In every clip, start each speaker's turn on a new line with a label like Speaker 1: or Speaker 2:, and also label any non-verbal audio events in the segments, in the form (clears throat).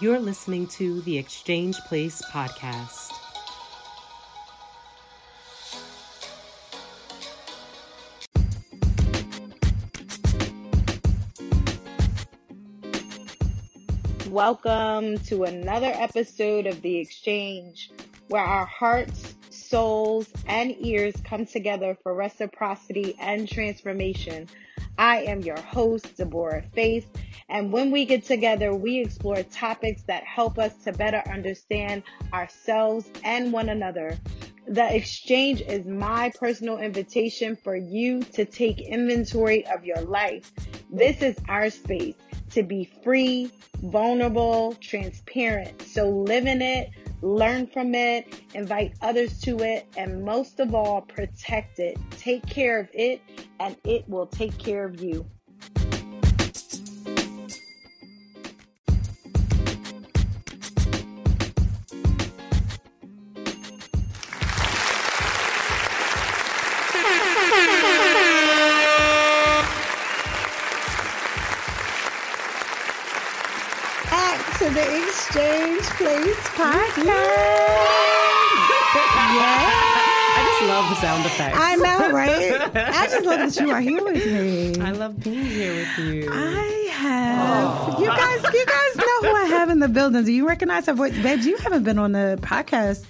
Speaker 1: You're listening to the Exchange Place podcast.
Speaker 2: Welcome to another episode of The Exchange, where our hearts, souls, and ears come together for reciprocity and transformation. I am your host, Deborah Faith, and when we get together, we explore topics that help us to better understand ourselves and one another. The exchange is my personal invitation for you to take inventory of your life. This is our space to be free, vulnerable, transparent. So live in it, learn from it, invite others to it, and most of all, protect it. Take care of it, and it will take care of you. Podcast. (laughs)
Speaker 1: I just love the sound effects.
Speaker 2: I know, right? I just love that you are here with me.
Speaker 1: I love being here with you.
Speaker 2: I have. You guys, you guys know who I have in the building. Do you recognize her voice, babes? You haven't been on the podcast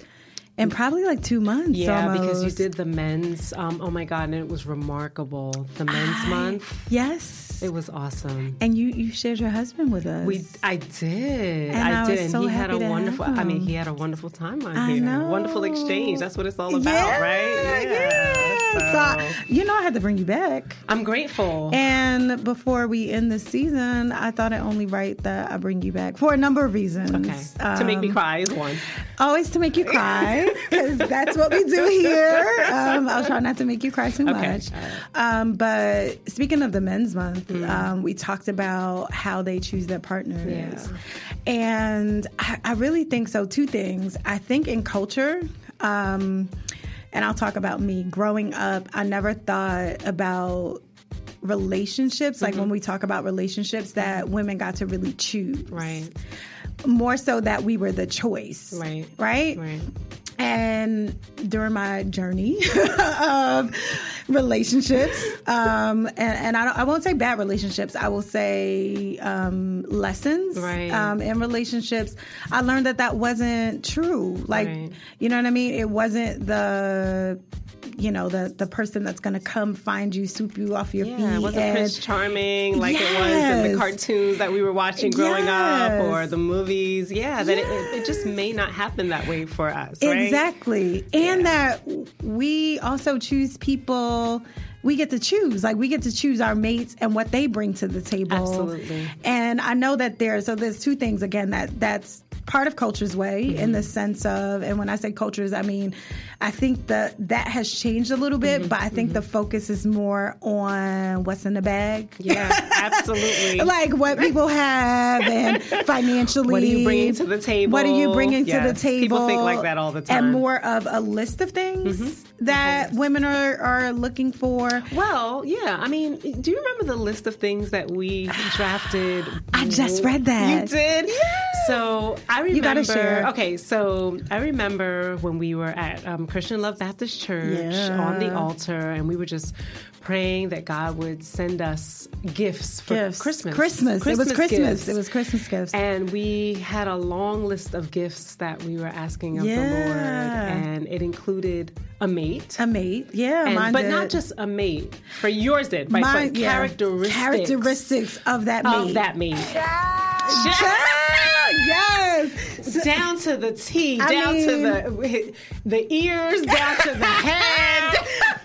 Speaker 2: in probably like two months.
Speaker 1: yeah, because you did the men's. Um, oh my god, and it was remarkable. The men's month.
Speaker 2: Yes.
Speaker 1: It was awesome.
Speaker 2: and you you shared your husband with us.
Speaker 1: We, I did,
Speaker 2: And I
Speaker 1: I, did,
Speaker 2: was
Speaker 1: and
Speaker 2: so
Speaker 1: he had a wonderful.
Speaker 2: have
Speaker 1: I mean, he had a wonderful time on
Speaker 2: I
Speaker 1: here.
Speaker 2: know.
Speaker 1: Wonderful exchange. That's what it's all about,
Speaker 2: yeah,
Speaker 1: right?
Speaker 2: Yeah. So, you know, I had to bring you back.
Speaker 1: I'm grateful.
Speaker 2: And before we end the season, I thought it only right that I bring you back for a number of reasons.
Speaker 1: okay, to make me
Speaker 2: Um,
Speaker 1: cry is one.
Speaker 2: Always to make you cry, (laughs) because that's what we do here. Um, I'll try not to make you cry too
Speaker 1: Okay.
Speaker 2: much. Um, but speaking of the men's month,
Speaker 1: Mm.
Speaker 2: um, we talked about how they choose their partners.
Speaker 1: Yeah.
Speaker 2: And I, I really think so. Two things. I think in culture, um, and I'll talk about me. Growing up, I never thought about relationships like
Speaker 1: Mm-hmm.
Speaker 2: when we talk about relationships that women got to really choose.
Speaker 1: Right,
Speaker 2: more so that we were the choice.
Speaker 1: Right,
Speaker 2: right?
Speaker 1: Right.
Speaker 2: And during my journey (laughs) of relationships um, and, and I, don't, I won't say bad relationships i will say um, lessons
Speaker 1: Right.
Speaker 2: um, in relationships i learned that that wasn't true like
Speaker 1: Right.
Speaker 2: you know what i mean it wasn't the you know the the person that's gonna come find you swoop you off your feet.
Speaker 1: Yeah,
Speaker 2: feet
Speaker 1: it wasn't
Speaker 2: and-
Speaker 1: Prince Charming like it was in the cartoons that we were watching growing up or the movies. Yeah, that it, it, it just may not happen that way for us, right?
Speaker 2: Exactly. And that we also choose people we get to choose. Like we get to choose our mates and what they bring to the table.
Speaker 1: Absolutely.
Speaker 2: And I know that there so there's two things again that that's part of culture's way in
Speaker 1: Mm-hmm.
Speaker 2: the sense of and when I say cultures I mean I think that that has changed a little
Speaker 1: Mm-hmm.
Speaker 2: bit, but I think the focus is more on what's in the bag.
Speaker 1: Yeah, absolutely. (laughs)
Speaker 2: like what people have and financially. (laughs)
Speaker 1: What are you bringing to the table?
Speaker 2: What are you bringing to the table?
Speaker 1: people think like that all the time.
Speaker 2: And more of a list of things that women are, are looking for.
Speaker 1: well, yeah. I mean, do you remember the list of things that we drafted? (gasps)
Speaker 2: I just read that.
Speaker 1: You did? So I remember.
Speaker 2: You gotta share.
Speaker 1: Okay, so I remember when we were at um, Christian Love Baptist Church
Speaker 2: Yeah.
Speaker 1: on the altar, and we were just praying that God would send us gifts for
Speaker 2: Gifts.
Speaker 1: Christmas.
Speaker 2: Christmas. It was Christmas.
Speaker 1: gifts.
Speaker 2: It was Christmas gifts.
Speaker 1: And we had a long list of gifts that we were asking of the Lord, and it included a mate.
Speaker 2: a mate. Yeah,
Speaker 1: And-
Speaker 2: mine
Speaker 1: but
Speaker 2: did.
Speaker 1: not just a mate. For yours did, right?
Speaker 2: Mine,
Speaker 1: but
Speaker 2: yeah.
Speaker 1: characteristics,
Speaker 2: characteristics of that mate.
Speaker 1: of that mate.
Speaker 2: Child, yes.
Speaker 1: down to the T,
Speaker 2: I
Speaker 1: down
Speaker 2: mean-
Speaker 1: to the the ears, down to the (laughs) head.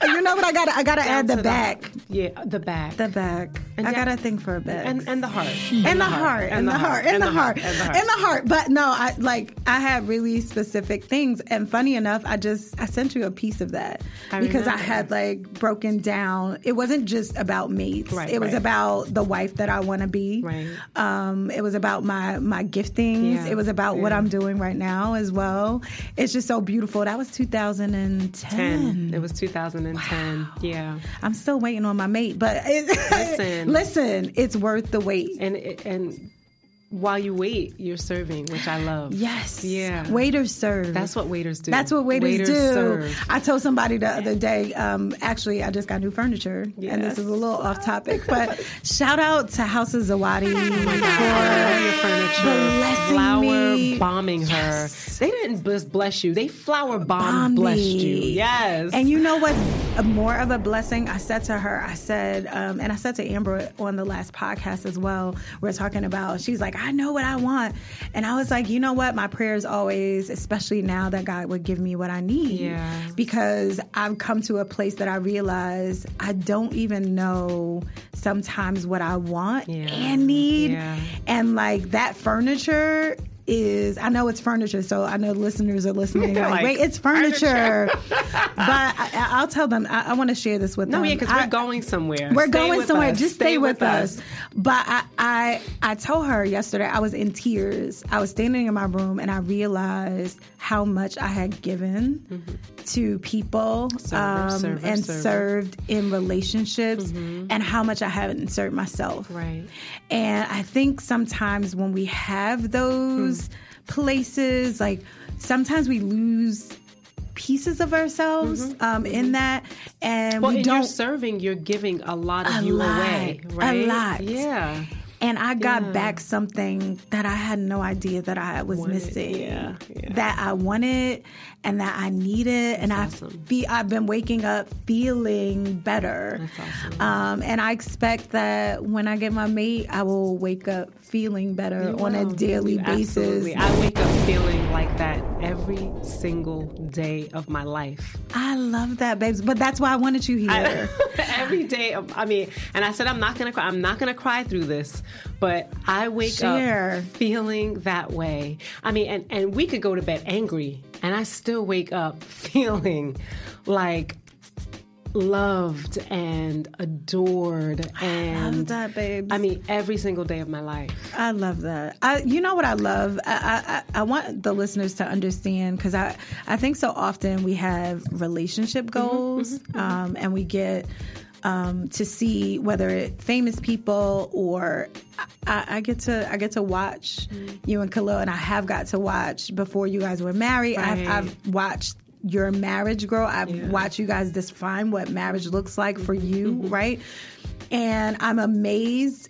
Speaker 2: You know what? I gotta I gotta
Speaker 1: Down
Speaker 2: add the back.
Speaker 1: yeah, the back.
Speaker 2: The back.
Speaker 1: And
Speaker 2: I gotta think for a bit.
Speaker 1: and and the heart.
Speaker 2: and the heart, and the heart, and the heart,
Speaker 1: and the heart.
Speaker 2: and the heart. But no, I like I had really specific things, and funny enough, I just I sent you a piece of that
Speaker 1: I
Speaker 2: because I had like broken down. It wasn't just about mates.
Speaker 1: Right,
Speaker 2: it was
Speaker 1: right.
Speaker 2: about the wife that I want to be.
Speaker 1: Right.
Speaker 2: Um, it was about my my giftings.
Speaker 1: Yeah,
Speaker 2: It was about what. I'm doing right now as well. It's just so beautiful. That was 2010.
Speaker 1: 10. It was 2010. Yeah.
Speaker 2: I'm still waiting on my mate, but it, (laughs)
Speaker 1: Listen.
Speaker 2: listen, it's worth the wait.
Speaker 1: And and while you wait, you're serving, which I love.
Speaker 2: Yes.
Speaker 1: Yeah.
Speaker 2: Waiters serve.
Speaker 1: That's what waiters do.
Speaker 2: That's what waiters,
Speaker 1: Waiters
Speaker 2: do.
Speaker 1: serve.
Speaker 2: I told somebody the other day, um, actually, I just got new furniture, and this is a little off topic, but (laughs) shout out to House of Zawadi
Speaker 1: your
Speaker 2: for
Speaker 1: furniture,
Speaker 2: blessing
Speaker 1: flower
Speaker 2: me.
Speaker 1: bombing her.
Speaker 2: Yes.
Speaker 1: They didn't just bless you; they flower bomb
Speaker 2: Bombed
Speaker 1: blessed
Speaker 2: me.
Speaker 1: you. Yes,
Speaker 2: And you know what's more of a blessing? I said to her, I said, um, and I said to Amber on the last podcast as well, we're talking about, she's like, I know what I want. And I was like, you know what? My prayer is always, especially now that God would give me what I need.
Speaker 1: Yeah.
Speaker 2: Because I've come to a place that I realize I don't even know sometimes what I want
Speaker 1: Yeah.
Speaker 2: and need.
Speaker 1: Yeah.
Speaker 2: And like that furniture is I know it's furniture, so I know listeners are listening. like,
Speaker 1: Like,
Speaker 2: wait, it's furniture. but I, I'll tell them. I, I want to share this with
Speaker 1: no,
Speaker 2: them.
Speaker 1: No, yeah, because we're going somewhere.
Speaker 2: We're
Speaker 1: Stay
Speaker 2: going somewhere.
Speaker 1: us.
Speaker 2: Just stay, with, us. But I, I, I told her yesterday. I was in tears. I was standing in my room, and I realized how much I had given to people
Speaker 1: Server,
Speaker 2: um,
Speaker 1: server,
Speaker 2: and
Speaker 1: server.
Speaker 2: served in relationships, and how much I haven't served myself.
Speaker 1: Right.
Speaker 2: And I think sometimes when we have those
Speaker 1: Hmm.
Speaker 2: places, like sometimes we lose pieces of ourselves um, in that, and
Speaker 1: Mm-hmm. Well,
Speaker 2: we
Speaker 1: in your
Speaker 2: don't.
Speaker 1: serving, you're giving a lot of
Speaker 2: A
Speaker 1: you
Speaker 2: lot.
Speaker 1: away, right?
Speaker 2: A lot.
Speaker 1: Yeah.
Speaker 2: And I got
Speaker 1: Yeah.
Speaker 2: back something that I had no idea that I was
Speaker 1: Wanted,
Speaker 2: missing.
Speaker 1: yeah, yeah.
Speaker 2: That I wanted and that I needed. and I
Speaker 1: awesome.
Speaker 2: fe- I've been waking up feeling better.
Speaker 1: That's awesome.
Speaker 2: Um, and I expect that when I get my mate, I will wake up feeling better
Speaker 1: You
Speaker 2: on a daily
Speaker 1: You
Speaker 2: basis.
Speaker 1: absolutely- I wake up feeling like that every single day of my life.
Speaker 2: I love that, babes. But that's why I wanted you here. (laughs)
Speaker 1: every day. Of, I mean, and I said I'm not gonna cry. I'm not gonna cry through this, but I wake
Speaker 2: Share.
Speaker 1: up feeling that way. I mean, and and we could go to bed angry, and I still wake up (laughs) feeling like loved and adored and
Speaker 2: love that, babes.
Speaker 1: I mean, every single day of my life.
Speaker 2: I love that. I, you know what I love? I, I, I want the listeners to understand because I, I think so often we have relationship mm-hmm, goals mm-hmm, mm-hmm. Um, and we get um, to see whether it famous people or I, I get to I get to watch you and Khalil and I have got to watch before you guys were married.
Speaker 1: Right.
Speaker 2: I've, I've watched your marriage grow. I've
Speaker 1: Yeah.
Speaker 2: watched you guys define what marriage looks like for you,
Speaker 1: Mm-hmm.
Speaker 2: right? And I'm amazed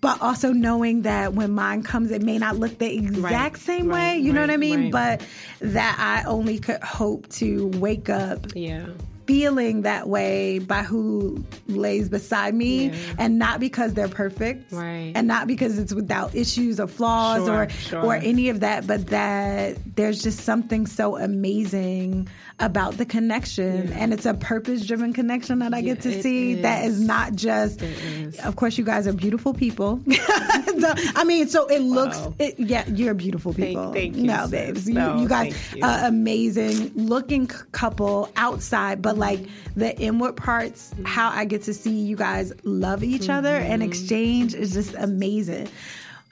Speaker 2: but also knowing that when mine comes, it may not look the exact
Speaker 1: Right,
Speaker 2: same way.
Speaker 1: right,
Speaker 2: You know what I mean?
Speaker 1: right.
Speaker 2: But that I only could hope to wake up
Speaker 1: Yeah.
Speaker 2: Feeling that way by who lays beside me
Speaker 1: Yeah.
Speaker 2: and not because they're perfect
Speaker 1: Right.
Speaker 2: and not because it's without issues or flaws
Speaker 1: Sure,
Speaker 2: or
Speaker 1: sure.
Speaker 2: or any of that but that there's just something so amazing about the connection
Speaker 1: Yeah.
Speaker 2: and it's a purpose driven connection that I get to see that is
Speaker 1: is.
Speaker 2: not just
Speaker 1: is.
Speaker 2: of course you guys are beautiful people (laughs) so, I mean so it looks
Speaker 1: Wow.
Speaker 2: it, yeah you're beautiful people
Speaker 1: thank you,
Speaker 2: no babes you,
Speaker 1: No,
Speaker 2: you guys
Speaker 1: you.
Speaker 2: are amazing looking c- couple outside, but like the inward parts, how I get to see you guys love each other
Speaker 1: Mm-hmm.
Speaker 2: and exchange is just amazing.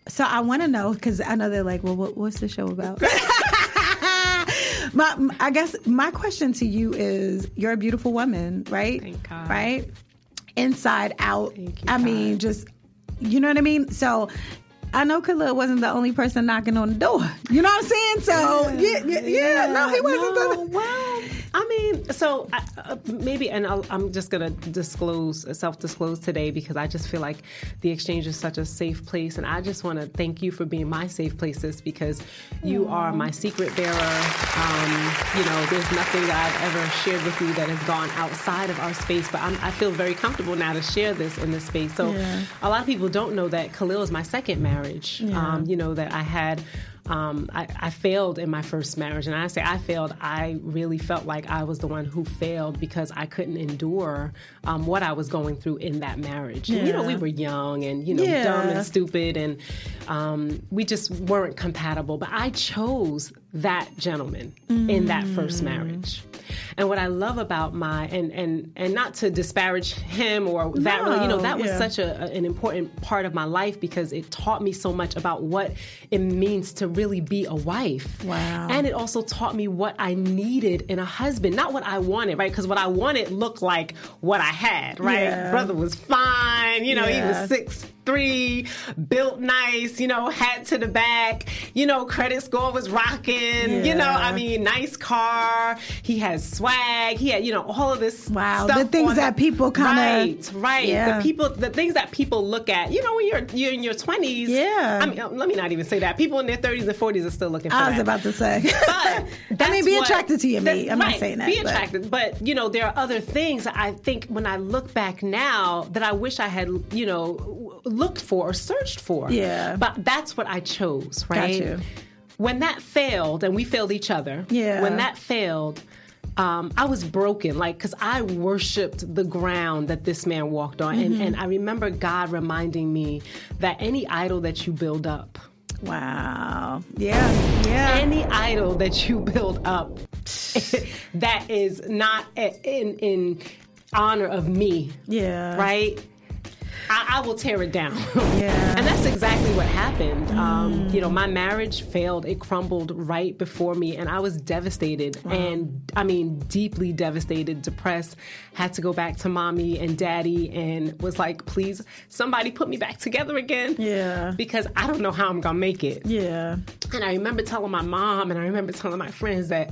Speaker 2: So I want to know because I know they're like, well, what, what's the show about? (laughs) my, I guess my question to you is, you're a beautiful woman, right?
Speaker 1: Thank God.
Speaker 2: Right, inside out.
Speaker 1: Thank you,
Speaker 2: I mean, just you know what I mean. So. I know Khalil wasn't the only person knocking on the door. You know what I'm saying? So yeah, yeah, yeah. no, he wasn't.
Speaker 1: No,
Speaker 2: the,
Speaker 1: well, I mean, so I, uh, maybe, and I'll, I'm just gonna disclose, self-disclose today because I just feel like the exchange is such a safe place, and I just want to thank you for being my safe places because you are my secret bearer. Um, you know, there's nothing that I've ever shared with you that has gone outside of our space, but I'm, I feel very comfortable now to share this in this space. So,
Speaker 2: Yeah.
Speaker 1: a lot of people don't know that Khalil is my second marriage. Um, you know that I had. Um, I, I failed in my first marriage, and I say I failed. I really felt like I was the one who failed because I couldn't endure um, what I was going through in that marriage. And, you know, we were young and you know
Speaker 2: Yeah.
Speaker 1: dumb and stupid, and um, we just weren't compatible. But I chose that gentleman in that first marriage, And what I love about my and and and not to disparage him or that really, you know, that was
Speaker 2: yeah.
Speaker 1: such a, an important part of my life because it taught me so much about what it means to really be a wife.
Speaker 2: Wow.
Speaker 1: And it also taught me what I needed in a husband, not what I wanted, right? Because what I wanted looked like what I had, right?
Speaker 2: Yeah.
Speaker 1: Brother was fine, you know, he was six three, built nice, you know, hat to the back, you know, credit score was rocking, you know, I mean, nice car. He has swag. He had, you know, all of this.
Speaker 2: Wow,
Speaker 1: stuff
Speaker 2: the things that people kinda-
Speaker 1: right, right.
Speaker 2: Yeah.
Speaker 1: The people, the things that people look at, you know, when you're you're in your twenties.
Speaker 2: Yeah.
Speaker 1: I mean, let me not even say that. People in their thirties and forties are still looking for
Speaker 2: I was
Speaker 1: that.
Speaker 2: about to say.
Speaker 1: But (laughs)
Speaker 2: I mean, be
Speaker 1: what-
Speaker 2: attracted to your
Speaker 1: that-
Speaker 2: mate. I'm not saying that.
Speaker 1: Be attracted, but you know, there are other things I think when I look back now that I wish I had, you know, looked for or searched for.
Speaker 2: Yeah.
Speaker 1: But that's what I chose, right?
Speaker 2: you.
Speaker 1: When that failed, and we failed each other.
Speaker 2: Yeah.
Speaker 1: When that failed. Um, I was broken, like, because I worshiped the ground that this man walked on.
Speaker 2: Mm-hmm.
Speaker 1: And, and I remember God reminding me that any idol that you build up,
Speaker 2: Wow. Yeah. Yeah.
Speaker 1: any idol that you build up (laughs) that is not in in honor of me,
Speaker 2: yeah.
Speaker 1: right? I, I will tear it down. (laughs)
Speaker 2: Yeah.
Speaker 1: And that's exactly what happened. Um, you know, my marriage failed. It crumbled right before me, and I was devastated. And I mean, deeply devastated, depressed. Had to go back to mommy and daddy, and was like, "Please, somebody put me back together again."
Speaker 2: Yeah.
Speaker 1: Because I don't know how I'm gonna make it.
Speaker 2: Yeah.
Speaker 1: And I remember telling my mom, and I remember telling my friends that,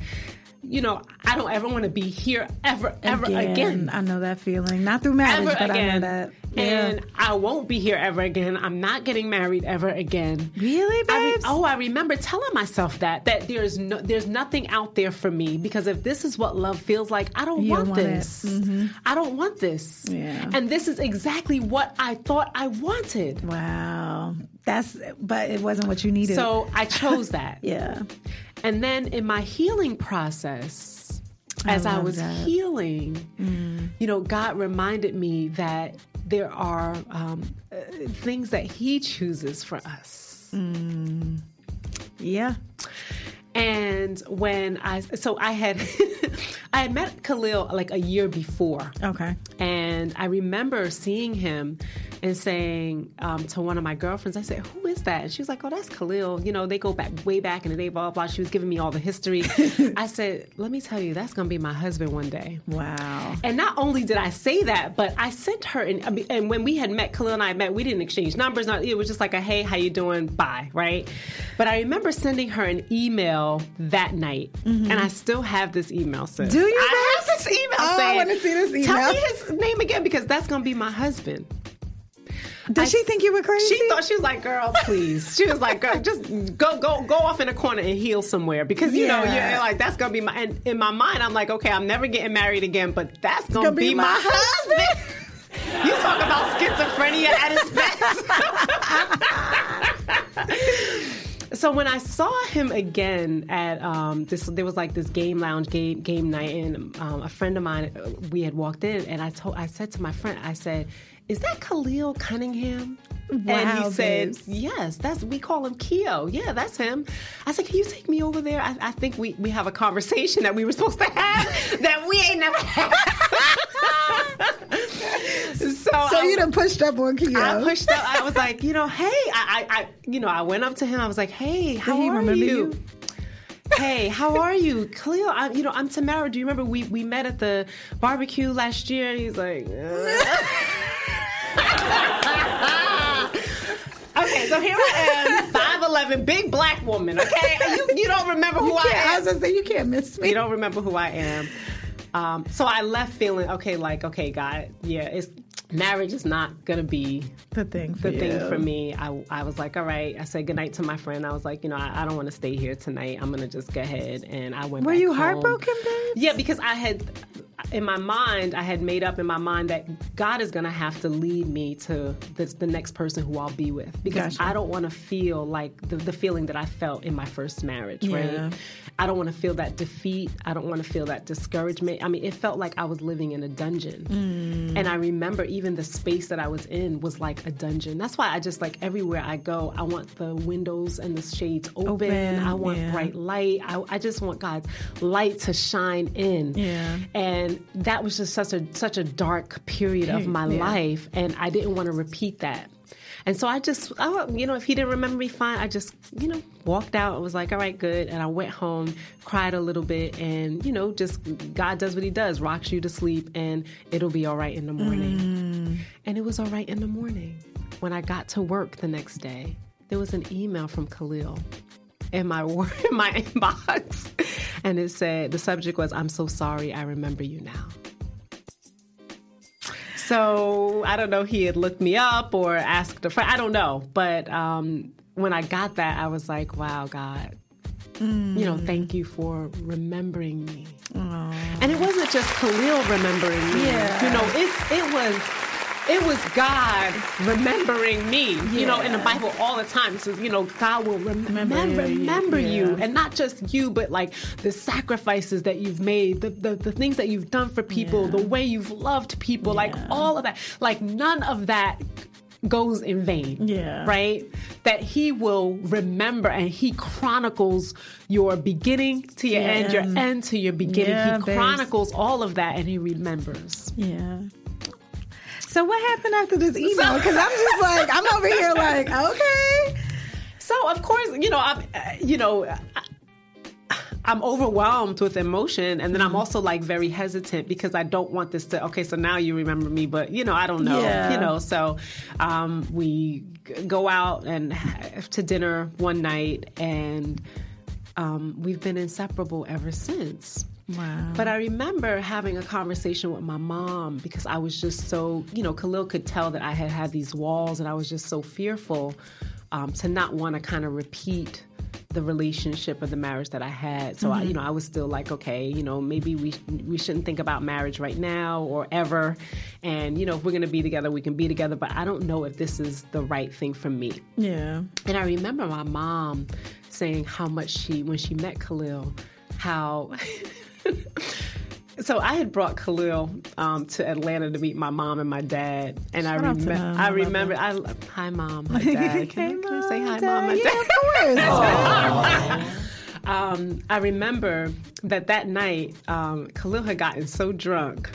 Speaker 1: you know, I don't ever want to be here ever, ever again.
Speaker 2: I know that feeling. Not through marriage,
Speaker 1: Ever
Speaker 2: but
Speaker 1: again.
Speaker 2: I know that. Yeah.
Speaker 1: And I won't be here ever again. I'm not getting married ever again.
Speaker 2: really,
Speaker 1: I re- oh, I remember telling myself that that there's no, there's nothing out there for me because if this is what love feels like, I don't want
Speaker 2: want it. Mm-hmm.
Speaker 1: this. I don't want this.
Speaker 2: Yeah.
Speaker 1: And this is exactly what I thought I wanted.
Speaker 2: wow. That's, but it wasn't what you needed.
Speaker 1: So I chose that. (laughs)
Speaker 2: yeah.
Speaker 1: And then in my healing process, as I,
Speaker 2: love
Speaker 1: was
Speaker 2: that.
Speaker 1: healing, you know, God reminded me that there are um, uh, things that He chooses for us.
Speaker 2: Yeah.
Speaker 1: And when I, so I had, (laughs) I had met Khalil like a year before.
Speaker 2: Okay.
Speaker 1: And I remember seeing him and saying um, to one of my girlfriends, I said, Who is that? And she was like, Oh, that's Khalil. You know, they go back way back in the day, blah, blah. She was giving me all the history. (laughs) I said, Let me tell you, that's going to be my husband one day.
Speaker 2: Wow.
Speaker 1: And not only did I say that, but I sent her, and, and when we had met, Khalil and I met, we didn't exchange numbers. Not, it was just like a, hey, how you doing? Bye, right? But I remember sending her an email that night, and I still have this email, sis.
Speaker 2: Mm-hmm. Do you,
Speaker 1: I have this email
Speaker 2: Oh, I wanna see this email.
Speaker 1: Tell me his name again because that's going to be my husband.
Speaker 2: Did
Speaker 1: I-
Speaker 2: she think you were crazy?
Speaker 1: She thought she was like, girl, please. She was like, girl, just go, go, go off in a corner and heal somewhere because you know you're like that's gonna be my. And in my mind, I'm like, okay, I'm never getting married again, but that's gonna,
Speaker 2: gonna be
Speaker 1: be,
Speaker 2: my
Speaker 1: my husband. (laughs) you talk about schizophrenia at its best. (laughs) so when I saw him again at um, this, there was like this game lounge game game night, and um, a friend of mine, uh, we had walked in, and I told, I said to my friend, I said, "Is that Khalil Cunningham?" and
Speaker 2: Wow,
Speaker 1: he said,
Speaker 2: babes.
Speaker 1: "Yes, that's we call him Keo. Yeah, that's him." I said, "Can you take me over there? I, I think we we have a conversation that we were supposed to have (laughs) that we ain't never had." (laughs) so
Speaker 2: so
Speaker 1: I-
Speaker 2: you done pushed up on Keo.
Speaker 1: I pushed up. I was like, you know, hey, I, I, I, you know, I went up to him. I was like, hey, how
Speaker 2: he
Speaker 1: are you?
Speaker 2: you?
Speaker 1: hey, how are you, Khalil? I, you know, I'm Tamara. Do you remember we we met at the barbecue last year? He's like. "Uh." (laughs) Okay, so here I am, five eleven, big black woman. Okay, you you don't remember who I
Speaker 2: Yeah, I
Speaker 1: am.
Speaker 2: was gonna say you can't miss me.
Speaker 1: You don't remember who I am. Um, so I left feeling okay, like okay, God, yeah, it's marriage is not gonna be
Speaker 2: the thing for
Speaker 1: the thing for me. I, I was like, all right. I said goodnight to my friend. I was like, you know, I, I don't want to stay here tonight. I'm gonna just go ahead. And I went.
Speaker 2: Were you heartbroken, babe?
Speaker 1: Yeah, because I had in my mind, I had made up in my mind that God is going to have to lead me to the, the, next person who I'll be with because gotcha. I don't want to feel like the, the, feeling that I felt in my first marriage, yeah. right? I don't want to feel that defeat. I don't want to feel that discouragement. I mean, it felt like I was living in a dungeon. Mm. And I remember even the space that I was in was like a dungeon. That's why I just like everywhere I go, I want the windows and the shades open. open I want yeah. bright light. I, I just want God's light to shine in.
Speaker 2: Yeah.
Speaker 1: And that was just such a such a dark period of my yeah. life, and I didn't want to repeat that. And so I just, I, you know, if he didn't remember me, fine. I just, you know, walked out. I was like, all right, good. And I went home, cried a little bit, and, you know, just God does what he does, rocks you to sleep, and it'll be all right in the morning. Mm. And it was all right in the morning. When I got to work the next day, there was an email from Khalil in my (laughs) in my inbox, and it said the subject was "I'm so sorry, I remember you now." So I don't know. He had looked me up or asked a friend. I don't know, but um, when I got that, I was like, "Wow, God." Mm. You know, thank you for remembering me. Aww. And it wasn't just Khalil remembering me. Yeah. You know, it it was it was God remembering me. Yeah. You know, in the Bible all the time says, you know, God will rem- remember, remember you, yeah. and not just you, but like the sacrifices that you've made, the the, the things that you've done for people, yeah. the way you've loved people, like all of that. Like none of that goes in vain.
Speaker 2: Yeah.
Speaker 1: Right? That he will remember and he chronicles your beginning to your yeah. end, your end to your beginning. Yeah, he chronicles all of that and he remembers.
Speaker 2: Yeah. So what happened after this email? Because I'm just like, I'm over here like, (laughs) okay.
Speaker 1: So of course, you know, I'm, you know. I'm overwhelmed with emotion, and then I'm mm-hmm. also like very hesitant because I don't want this to. Okay, so now you remember me, but you know I don't know. Yeah. You know, so um, we go out and to dinner one night, and um, we've been inseparable ever since.
Speaker 2: Wow.
Speaker 1: But I remember having a conversation with my mom because I was just so, you know, Khalil could tell that I had had these walls and I was just so fearful um, to not want to kind of repeat the relationship or the marriage that I had. So mm-hmm. I, you know, I was still like, okay, you know, maybe we we shouldn't think about marriage right now or ever. And you know, if we're going to be together, we can be together. But I don't know if this is the right thing for me.
Speaker 2: Yeah.
Speaker 1: And I remember my mom saying how much she when she met Khalil, how. (laughs) (laughs) so I had brought Khalil um, to Atlanta to meet my mom and my dad, and Shout I remember. I remember. I hi mom, (laughs) my dad. Can, hey, can I say hi, mom, my
Speaker 2: dad?
Speaker 1: Yeah, of course. (laughs) um, I remember that that night, um, Khalil had gotten so drunk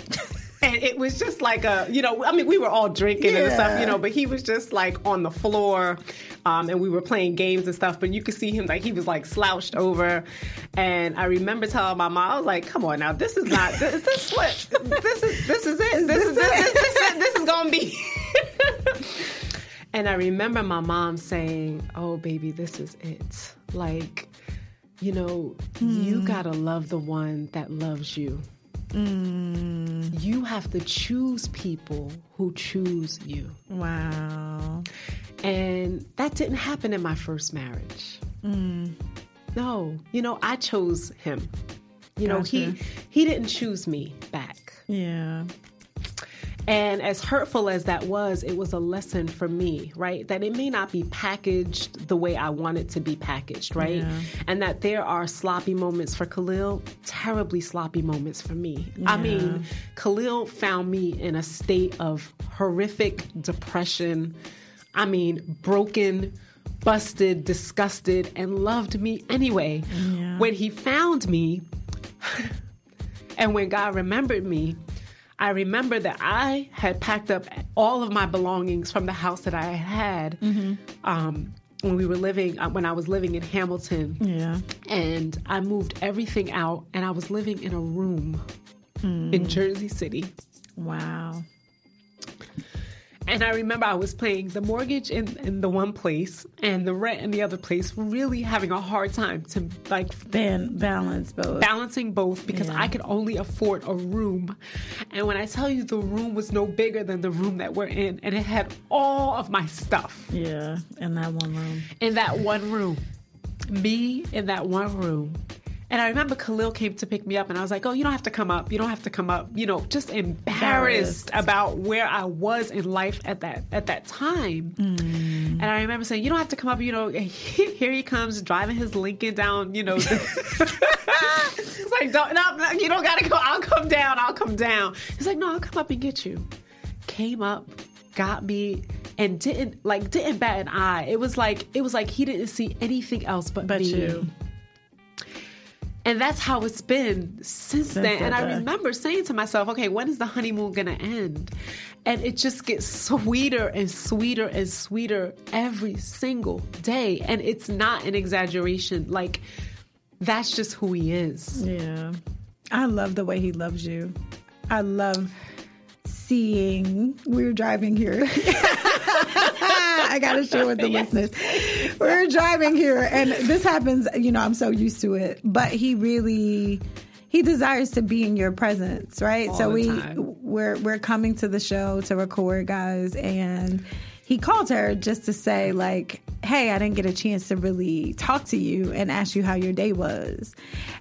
Speaker 1: and it was just like a, you know, I mean, we were all drinking yeah. and stuff, you know, but he was just like on the floor, um, and we were playing games and stuff. But you could see him like he was like slouched over, and I remember telling my mom, I was like, "Come on now, this is not this, is this what this is this is it this is this, this, this, this is gonna be." (laughs) and I remember my mom saying, "Oh, baby, this is it. Like, you know, mm. you gotta love the one that loves you." Mm. You have to choose people who choose you.
Speaker 2: Wow.
Speaker 1: And that didn't happen in my first marriage. Mm. No, you know, I chose him. You gotcha. know, he he didn't choose me back.
Speaker 2: Yeah.
Speaker 1: And as hurtful as that was, it was a lesson for me, right? That it may not be packaged the way I want it to be packaged, right? Yeah. And that there are sloppy moments for Khalil, terribly sloppy moments for me. Yeah. I mean, Khalil found me in a state of horrific depression. I mean, broken, busted, disgusted, and loved me anyway. Yeah. When he found me, (laughs) and when God remembered me, I remember that I had packed up all of my belongings from the house that I had mm-hmm. um, when we were living, uh, when I was living in Hamilton.
Speaker 2: Yeah.
Speaker 1: And I moved everything out, and I was living in a room mm. in Jersey City.
Speaker 2: Wow.
Speaker 1: And I remember I was paying the mortgage in, in the one place and the rent in the other place, really having a hard time to like
Speaker 2: Ban- balance both.
Speaker 1: Balancing both because yeah. I could only afford a room. And when I tell you the room was no bigger than the room that we're in, and it had all of my stuff.
Speaker 2: Yeah, in that one room.
Speaker 1: In that one room. Me in that one room And I remember Khalil came to pick me up, and I was like, "Oh, you don't have to come up. You don't have to come up." You know, just embarrassed about where I was in life at that at that time.
Speaker 2: Mm.
Speaker 1: And I remember saying, "You don't have to come up." You know, (laughs) here he comes driving his Lincoln down. You know, it's (laughs) like, don't, no, you don't gotta go. I'll come down. I'll come down. He's like, "No, I'll come up and get you." Came up, got me and didn't like didn't bat an eye. It was like it was like he didn't see anything else but,
Speaker 2: But
Speaker 1: me.
Speaker 2: you.
Speaker 1: And that's how it's been since, then. And I
Speaker 2: day.
Speaker 1: remember saying to myself, okay, when is the honeymoon going to end? And it just gets sweeter and sweeter and sweeter every single day. And it's not an exaggeration. Like, that's just who he is.
Speaker 2: Yeah. I love the way he loves you. I love seeing We're driving here. (laughs) I gotta share with the (laughs) listeners. We were driving here and this happens, you know, I'm so used to it. But he really he desires to be in your presence, right?
Speaker 1: All
Speaker 2: so we
Speaker 1: time.
Speaker 2: we're we're coming to the show to record, guys, and he called her just to say like, "Hey, I didn't get a chance to really talk to you and ask you how your day was."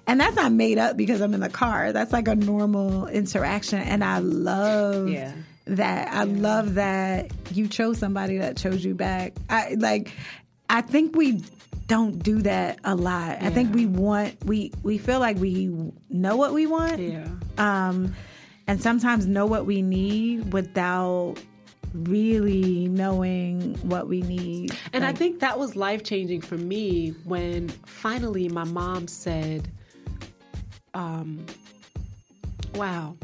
Speaker 2: And that's not made up because I'm in the car. That's like a normal interaction and I love
Speaker 1: Yeah.
Speaker 2: that. I love that you chose somebody that chose you back. I like I think we don't do that a lot. I think we want we we feel like we know what we want
Speaker 1: Yeah.
Speaker 2: um, and sometimes know what we need without really knowing what we need.
Speaker 1: And I think that was life changing for me when finally my mom said, um, wow.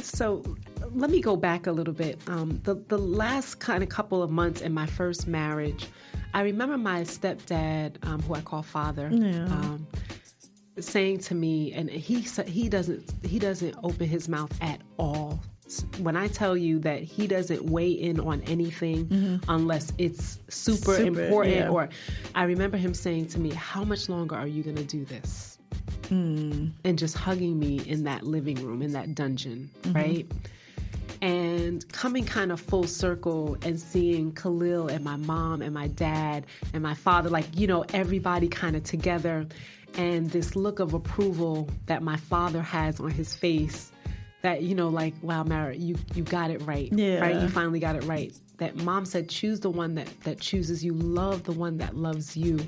Speaker 1: So let me go back a little bit. Um, the, the last kind of couple of months in my first marriage, I remember my stepdad, um, who I call father, um, saying to me, and he he doesn't he doesn't open his mouth at all. When I tell you that he doesn't weigh in on anything unless it's super,
Speaker 2: Mm-hmm. Super,
Speaker 1: important,
Speaker 2: yeah.
Speaker 1: or I remember him saying to me, "How much longer are you going to do this?"
Speaker 2: Mm.
Speaker 1: And just hugging me in that living room, in that dungeon,
Speaker 2: Mm-hmm.
Speaker 1: right? And coming kind of full circle and seeing Khalil and my mom and my dad and my father, like, you know, everybody kind of together and this look of approval that my father has on his face that, you know, like, wow, Mara, you, you got it right.
Speaker 2: Yeah.
Speaker 1: Right? You finally got it right. That mom said, choose the one that, that chooses you, love the one that loves you.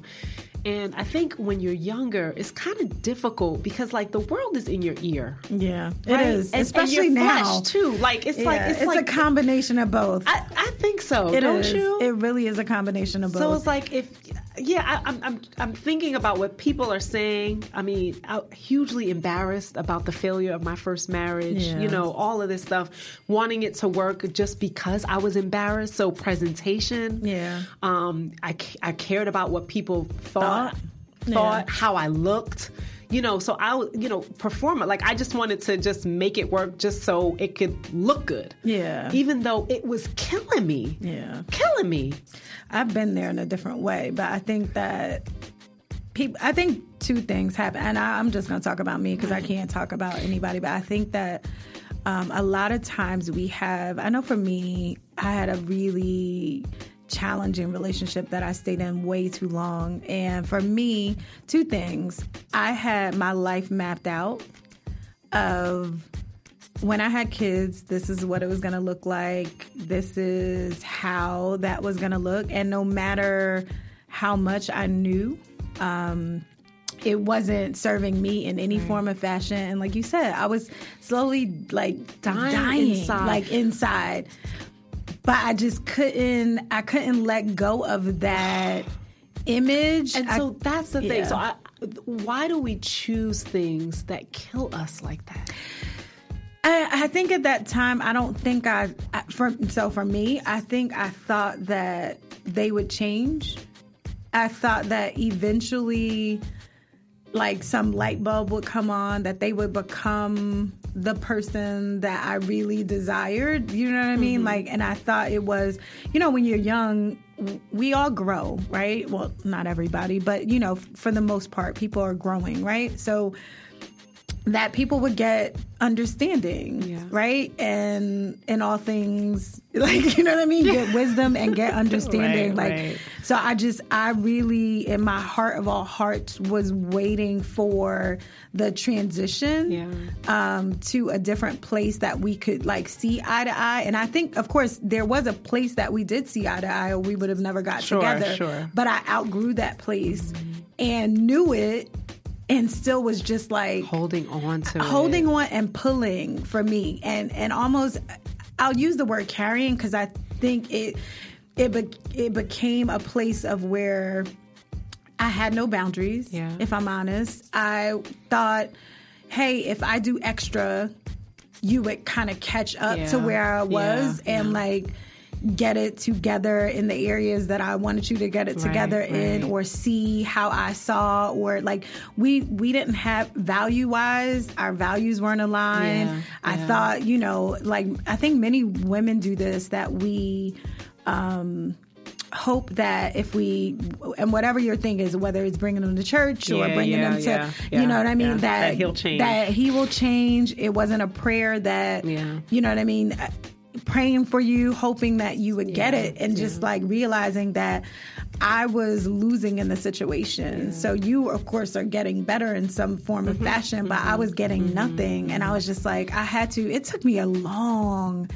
Speaker 1: And I think when you're younger, it's kind of difficult because, like, the world is in your ear.
Speaker 2: yeah, it
Speaker 1: right?
Speaker 2: is,
Speaker 1: And- and
Speaker 2: especially
Speaker 1: flesh,
Speaker 2: now.
Speaker 1: too. Like it's like it's,
Speaker 2: it's,
Speaker 1: like
Speaker 2: a combination of both.
Speaker 1: I, I think so.
Speaker 2: It
Speaker 1: don't
Speaker 2: is.
Speaker 1: you?
Speaker 2: It really is a combination of both.
Speaker 1: so it's like if yeah, I, I'm I'm I'm thinking about what people are saying. I mean, I'm hugely embarrassed about the failure of my first marriage.
Speaker 2: Yeah.
Speaker 1: You know, all of this stuff, wanting it to work just because I was embarrassed. So presentation.
Speaker 2: Yeah.
Speaker 1: Um, I I cared about what people thought,
Speaker 2: Thought.
Speaker 1: thought,
Speaker 2: Yeah.
Speaker 1: how I looked. You know, so I you know, perform it. Like I just wanted to just make it work, just so it could look good.
Speaker 2: Yeah.
Speaker 1: Even though it was killing me.
Speaker 2: yeah.
Speaker 1: Killing me.
Speaker 2: I've been there in a different way, but I think that people. I think two things happen, and I, I'm just going to talk about me because I can't talk about anybody. But I think that um, a lot of times we have. I know for me, I had a really challenging relationship that I stayed in way too long, and for me, two things. I had my life mapped out of when I had kids, this is what it was going to look like. This is how that was going to look. And no matter how much I knew, um, it wasn't serving me in any form of fashion. And like you said, I was slowly like
Speaker 1: Dying
Speaker 2: dying,
Speaker 1: inside.
Speaker 2: like inside. But I just couldn't. I couldn't let go of that image.
Speaker 1: And
Speaker 2: I-
Speaker 1: so that's the thing. So I, why do we choose things that kill us like that?
Speaker 2: I, I think at that time, I don't think I, I for so for me, I think I thought that they would change. I thought that eventually, like some light bulb would come on, that they would become the person that I really desired. You know what I mean? Mm-hmm. Like, and I thought it was, you know, when you're young, we all grow, right? Well, not everybody, but you know, for the most part, people are growing, right? So that people would get understanding,
Speaker 1: Yeah.
Speaker 2: right? And in all things, (laughs) like you know what I mean, get (laughs) wisdom and get understanding.
Speaker 1: Right,
Speaker 2: like,
Speaker 1: right.
Speaker 2: so I just, I really, in my heart of all hearts, was waiting for the transition
Speaker 1: Yeah.
Speaker 2: um, to a different place that we could like see eye to eye. And I think, of course, there was a place that we did see eye to eye, or we would have never got
Speaker 1: Sure,
Speaker 2: together.
Speaker 1: sure.
Speaker 2: But I outgrew that place and knew it, and still was just like
Speaker 1: Holding on to
Speaker 2: holding
Speaker 1: it.
Speaker 2: on and pulling for me and and almost I'll use the word carrying because I think it it be, it became a place of where I had no boundaries
Speaker 1: Yeah.
Speaker 2: if I'm honest I thought hey if I do extra you would kind of catch up to where I was
Speaker 1: Yeah,
Speaker 2: and
Speaker 1: yeah.
Speaker 2: like get it together in the areas that I wanted you to get it
Speaker 1: Right,
Speaker 2: together in or see how I saw or like we we didn't have value wise our values weren't aligned
Speaker 1: Yeah,
Speaker 2: I
Speaker 1: yeah.
Speaker 2: thought you know like I think many women do this that we um hope that if we and whatever your thing is whether it's bringing them to church or
Speaker 1: Yeah,
Speaker 2: bringing
Speaker 1: yeah,
Speaker 2: them to
Speaker 1: yeah,
Speaker 2: you know what I mean that
Speaker 1: That he'll change.
Speaker 2: that he will change it wasn't a prayer that
Speaker 1: Yeah.
Speaker 2: you know what I mean praying for you hoping that you would get it and just like realizing that I was losing in the situation. So you, of course, are getting better in some form
Speaker 1: Mm-hmm.
Speaker 2: of fashion, but I was getting nothing, and I was just like, I had to. It took me a long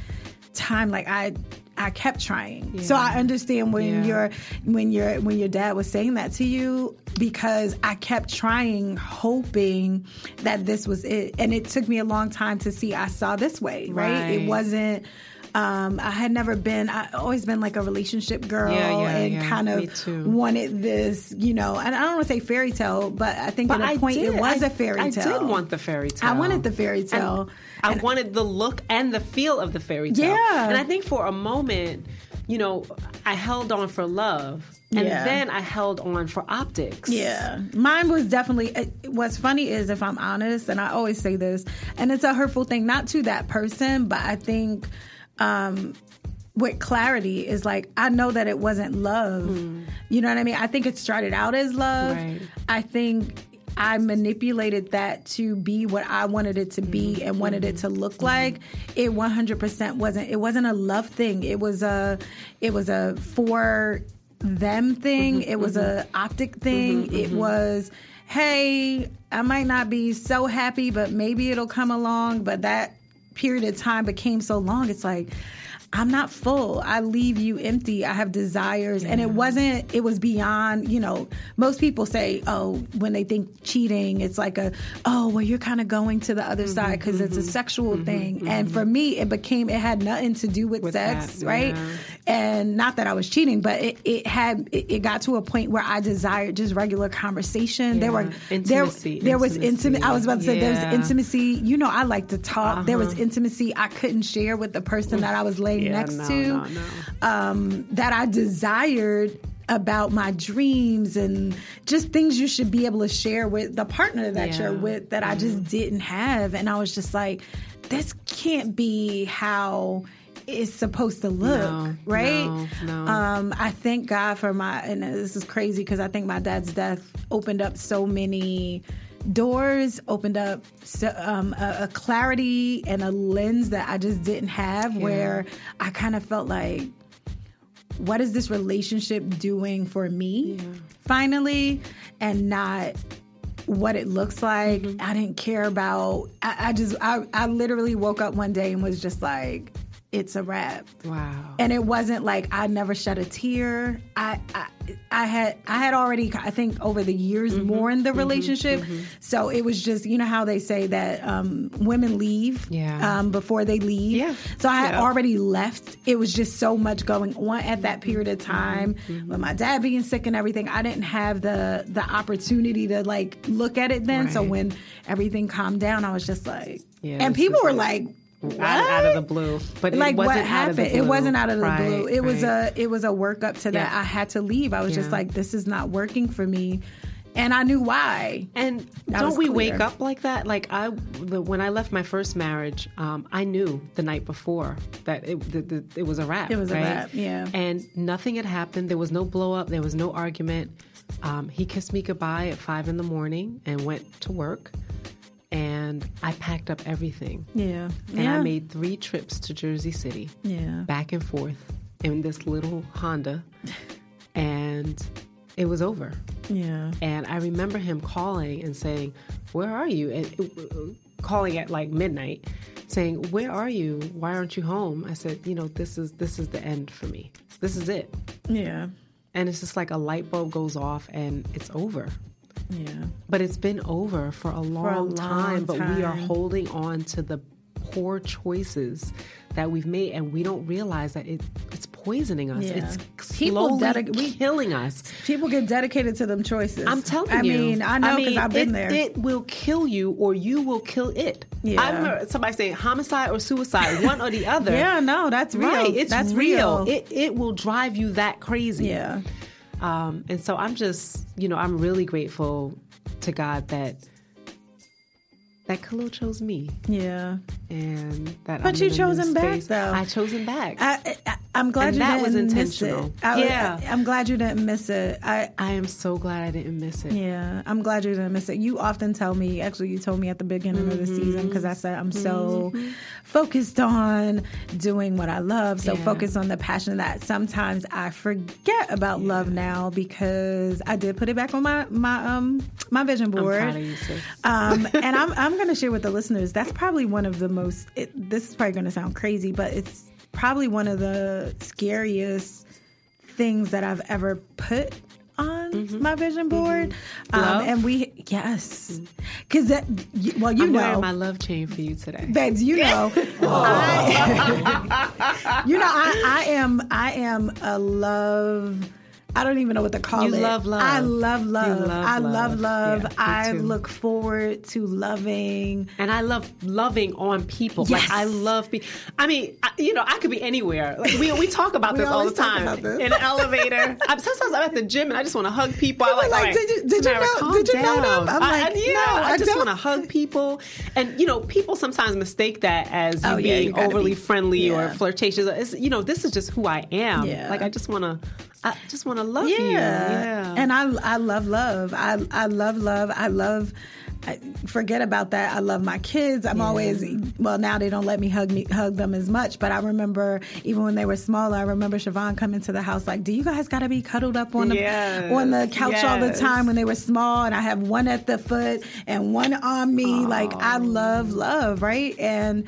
Speaker 2: time. Like I, I kept trying. So I understand when
Speaker 1: Yeah.
Speaker 2: your when your when your dad was saying that to you because I kept trying, hoping that this was it, and it took me a long time to see I saw this way. Right? It wasn't. Um, I had never been. I always been like a relationship girl,
Speaker 1: Yeah, yeah,
Speaker 2: and
Speaker 1: yeah.
Speaker 2: kind of wanted this, you know. And I don't want to say fairy tale, but I think
Speaker 1: But
Speaker 2: at a
Speaker 1: I
Speaker 2: point
Speaker 1: did.
Speaker 2: it was
Speaker 1: I-
Speaker 2: a fairy tale.
Speaker 1: I did want the fairy tale.
Speaker 2: I wanted the fairy
Speaker 1: And
Speaker 2: tale.
Speaker 1: I
Speaker 2: And-
Speaker 1: wanted the look and the feel of the fairy tale.
Speaker 2: Yeah.
Speaker 1: And I think for a moment, you know, I held on for love. And
Speaker 2: Yeah.
Speaker 1: then I held on for optics.
Speaker 2: Yeah, mine was definitely. it- What's funny is, if I'm honest, and I always say this, and it's a hurtful thing, not to that person, but I think um, with clarity is like I know that it wasn't love. Mm. You know what I mean? I think it started out as love.
Speaker 1: Right.
Speaker 2: I think. I manipulated that to be what I wanted it to be and wanted it mm-hmm. to look mm-hmm. like. It 100% wasn't. It wasn't a love thing. It was a. It was a for them thing. Mm-hmm. It was a optic thing. It was, hey, I might not be so happy, but maybe it'll come along. But that period of time became so long. It's like. I'm not full. I leave you empty. I have desires. And it wasn't, it was beyond, you know, most people say, oh, when they think cheating, it's like a, oh, well, you're kind of going to the other mm-hmm, side because it's a mm-hmm. sexual mm-hmm, thing. And for me, it became, it had nothing to do with,
Speaker 1: With
Speaker 2: sex,
Speaker 1: that,
Speaker 2: right?
Speaker 1: yeah.
Speaker 2: and not that I was cheating, but it, it had it, it got to a point where I desired just regular conversation. There were
Speaker 1: Intimacy,
Speaker 2: There, there was
Speaker 1: intimacy.
Speaker 2: intimate. I was about to say there was intimacy. You know, I like to talk. There was
Speaker 1: Uh-huh.
Speaker 2: intimacy I couldn't share with the person that mm. I was laying
Speaker 1: Yeah,
Speaker 2: next
Speaker 1: no,
Speaker 2: to.
Speaker 1: no, no.
Speaker 2: Um, that I desired about my dreams and just things you should be able to share with the partner that
Speaker 1: Yeah.
Speaker 2: you're with that I just didn't have. And I was just like, this can't be how it's supposed to look,
Speaker 1: No,
Speaker 2: right?
Speaker 1: no, no.
Speaker 2: Um, I thank God for my, and this is crazy because I think my dad's death opened up so many doors, opened up so, um, a, a clarity and a lens that I just didn't have where I kind of felt like, what is this relationship doing for me? Finally and not what it looks like. I didn't care about i, I just I, I literally woke up one day and was just like it's a wrap
Speaker 1: Wow.
Speaker 2: and it wasn't like I never shed a tear. I, I I had I had already I think over the years
Speaker 1: Mm-hmm.
Speaker 2: more in the relationship, so it was just you know how they say that um, women leave
Speaker 1: Yeah.
Speaker 2: um, before they leave.
Speaker 1: Yeah.
Speaker 2: So I had
Speaker 1: Yeah.
Speaker 2: already left. It was just so much going on at that period of time
Speaker 1: Mm-hmm.
Speaker 2: with my dad being sick and everything. I didn't have the the opportunity to like look at it then. So when everything calmed down, I was just like,
Speaker 1: Yeah,
Speaker 2: and people were
Speaker 1: like- Out, out of the blue, but
Speaker 2: like
Speaker 1: it
Speaker 2: what
Speaker 1: wasn't out of the
Speaker 2: happened it wasn't out of the
Speaker 1: Right,
Speaker 2: blue it was a it was a workup to that
Speaker 1: Yeah.
Speaker 2: i had to leave i was just like this is not working for me and i knew why
Speaker 1: And
Speaker 2: That
Speaker 1: don't we
Speaker 2: clear.
Speaker 1: wake up like that? Like I, the, when I left my first marriage, um, I knew the night before that it the, the, it was a wrap.
Speaker 2: It was a wrap, yeah.
Speaker 1: And nothing had happened. There was no blow up. There was no argument. Um, he kissed me goodbye at five in the morning and went to work. And I packed up everything.
Speaker 2: Yeah.
Speaker 1: And
Speaker 2: yeah.
Speaker 1: I made three trips to Jersey City,
Speaker 2: Yeah.
Speaker 1: back and forth in this little Honda, (laughs) and it was over.
Speaker 2: Yeah.
Speaker 1: And I remember him calling and saying, "Where are you?" And calling at like midnight, saying, "Where are you? Why aren't you home?" I said, "You know, this is this is the end for me. This is it."
Speaker 2: Yeah.
Speaker 1: And it's just like a light bulb goes off and it's over.
Speaker 2: Yeah.
Speaker 1: But it's been over for a long,
Speaker 2: long
Speaker 1: time, but we are holding on to the poor choices that we've made and we don't realize that it it's poisoning us.
Speaker 2: Yeah.
Speaker 1: It's
Speaker 2: People
Speaker 1: slowly
Speaker 2: dedic- we-
Speaker 1: killing us.
Speaker 2: People get dedicated to them choices.
Speaker 1: I'm telling
Speaker 2: I
Speaker 1: you.
Speaker 2: I mean, I know because I've been
Speaker 1: it,
Speaker 2: there.
Speaker 1: It will kill you, or you will kill it.
Speaker 2: Yeah.
Speaker 1: I remember somebody saying homicide or suicide, one or the (laughs) other.
Speaker 2: yeah, no, that's real.
Speaker 1: right. It's
Speaker 2: that's
Speaker 1: real. It it will drive you that crazy.
Speaker 2: yeah.
Speaker 1: Um, and so I'm just, you know, I'm really grateful to God that that Khalil chose me,
Speaker 2: Yeah.
Speaker 1: and that.
Speaker 2: But
Speaker 1: I'm
Speaker 2: you chose him back, though.
Speaker 1: I chose him back.
Speaker 2: I, I, I'm glad
Speaker 1: And
Speaker 2: you
Speaker 1: that
Speaker 2: didn't
Speaker 1: was
Speaker 2: miss it. I,
Speaker 1: Yeah.
Speaker 2: I, am glad you didn't miss it. I,
Speaker 1: I am so glad I didn't miss it.
Speaker 2: Yeah, I'm glad you didn't miss it. You often tell me, actually, you told me at the beginning of the season because I said I'm so focused on doing what I love, so
Speaker 1: Yeah.
Speaker 2: focused on the passion that sometimes I forget about love now because I did put it back on my my um my vision board.
Speaker 1: you.
Speaker 2: Um, and (laughs) I'm I'm going to share with the listeners. That's probably one of the most. It, this is probably going to sound crazy, but it's probably one of the scariest things that I've ever put on mm-hmm. my vision mm-hmm. board. Um, and we yes, mm-hmm. because that well you
Speaker 1: I'm
Speaker 2: know
Speaker 1: my love chain for you today.
Speaker 2: babes, you know, I, (laughs) (laughs) you know, I, I am, I am a love. I don't even know what to call
Speaker 1: You
Speaker 2: it.
Speaker 1: love love.
Speaker 2: I love love.
Speaker 1: love
Speaker 2: I love
Speaker 1: love. Yeah,
Speaker 2: I look forward to loving.
Speaker 1: And I love loving on people.
Speaker 2: Yes.
Speaker 1: Like I love be I mean, I, you know, I could be anywhere. Like we we talk about (laughs)
Speaker 2: We
Speaker 1: this all the time
Speaker 2: about this.
Speaker 1: in an elevator. (laughs) I'm, sometimes I'm at the gym and I just want to hug people. I'm like,
Speaker 2: like, "Did you- did you know- did you know
Speaker 1: down."
Speaker 2: them? I'm
Speaker 1: I-
Speaker 2: like,
Speaker 1: yeah,
Speaker 2: "No,
Speaker 1: I,
Speaker 2: I
Speaker 1: just want to hug people. And you know, people sometimes mistake that as
Speaker 2: Oh, yeah,
Speaker 1: being
Speaker 2: you
Speaker 1: overly
Speaker 2: be-
Speaker 1: friendly or flirtatious. It's, you know, this is just who I am.
Speaker 2: Yeah.
Speaker 1: Like I just want to, I just want to love
Speaker 2: Yeah.
Speaker 1: you. Yeah.
Speaker 2: And I I love love. I I love love. I love I, forget about that. I love my kids. I'm always well now they don't let me hug me hug them as much, but I remember even when they were smaller, I remember Siobhan coming to the house like, "Do you guys got to be cuddled up on the
Speaker 1: Yes,
Speaker 2: on the couch all the time when they were small and I have one at the foot and one on me." Like I love love, right? And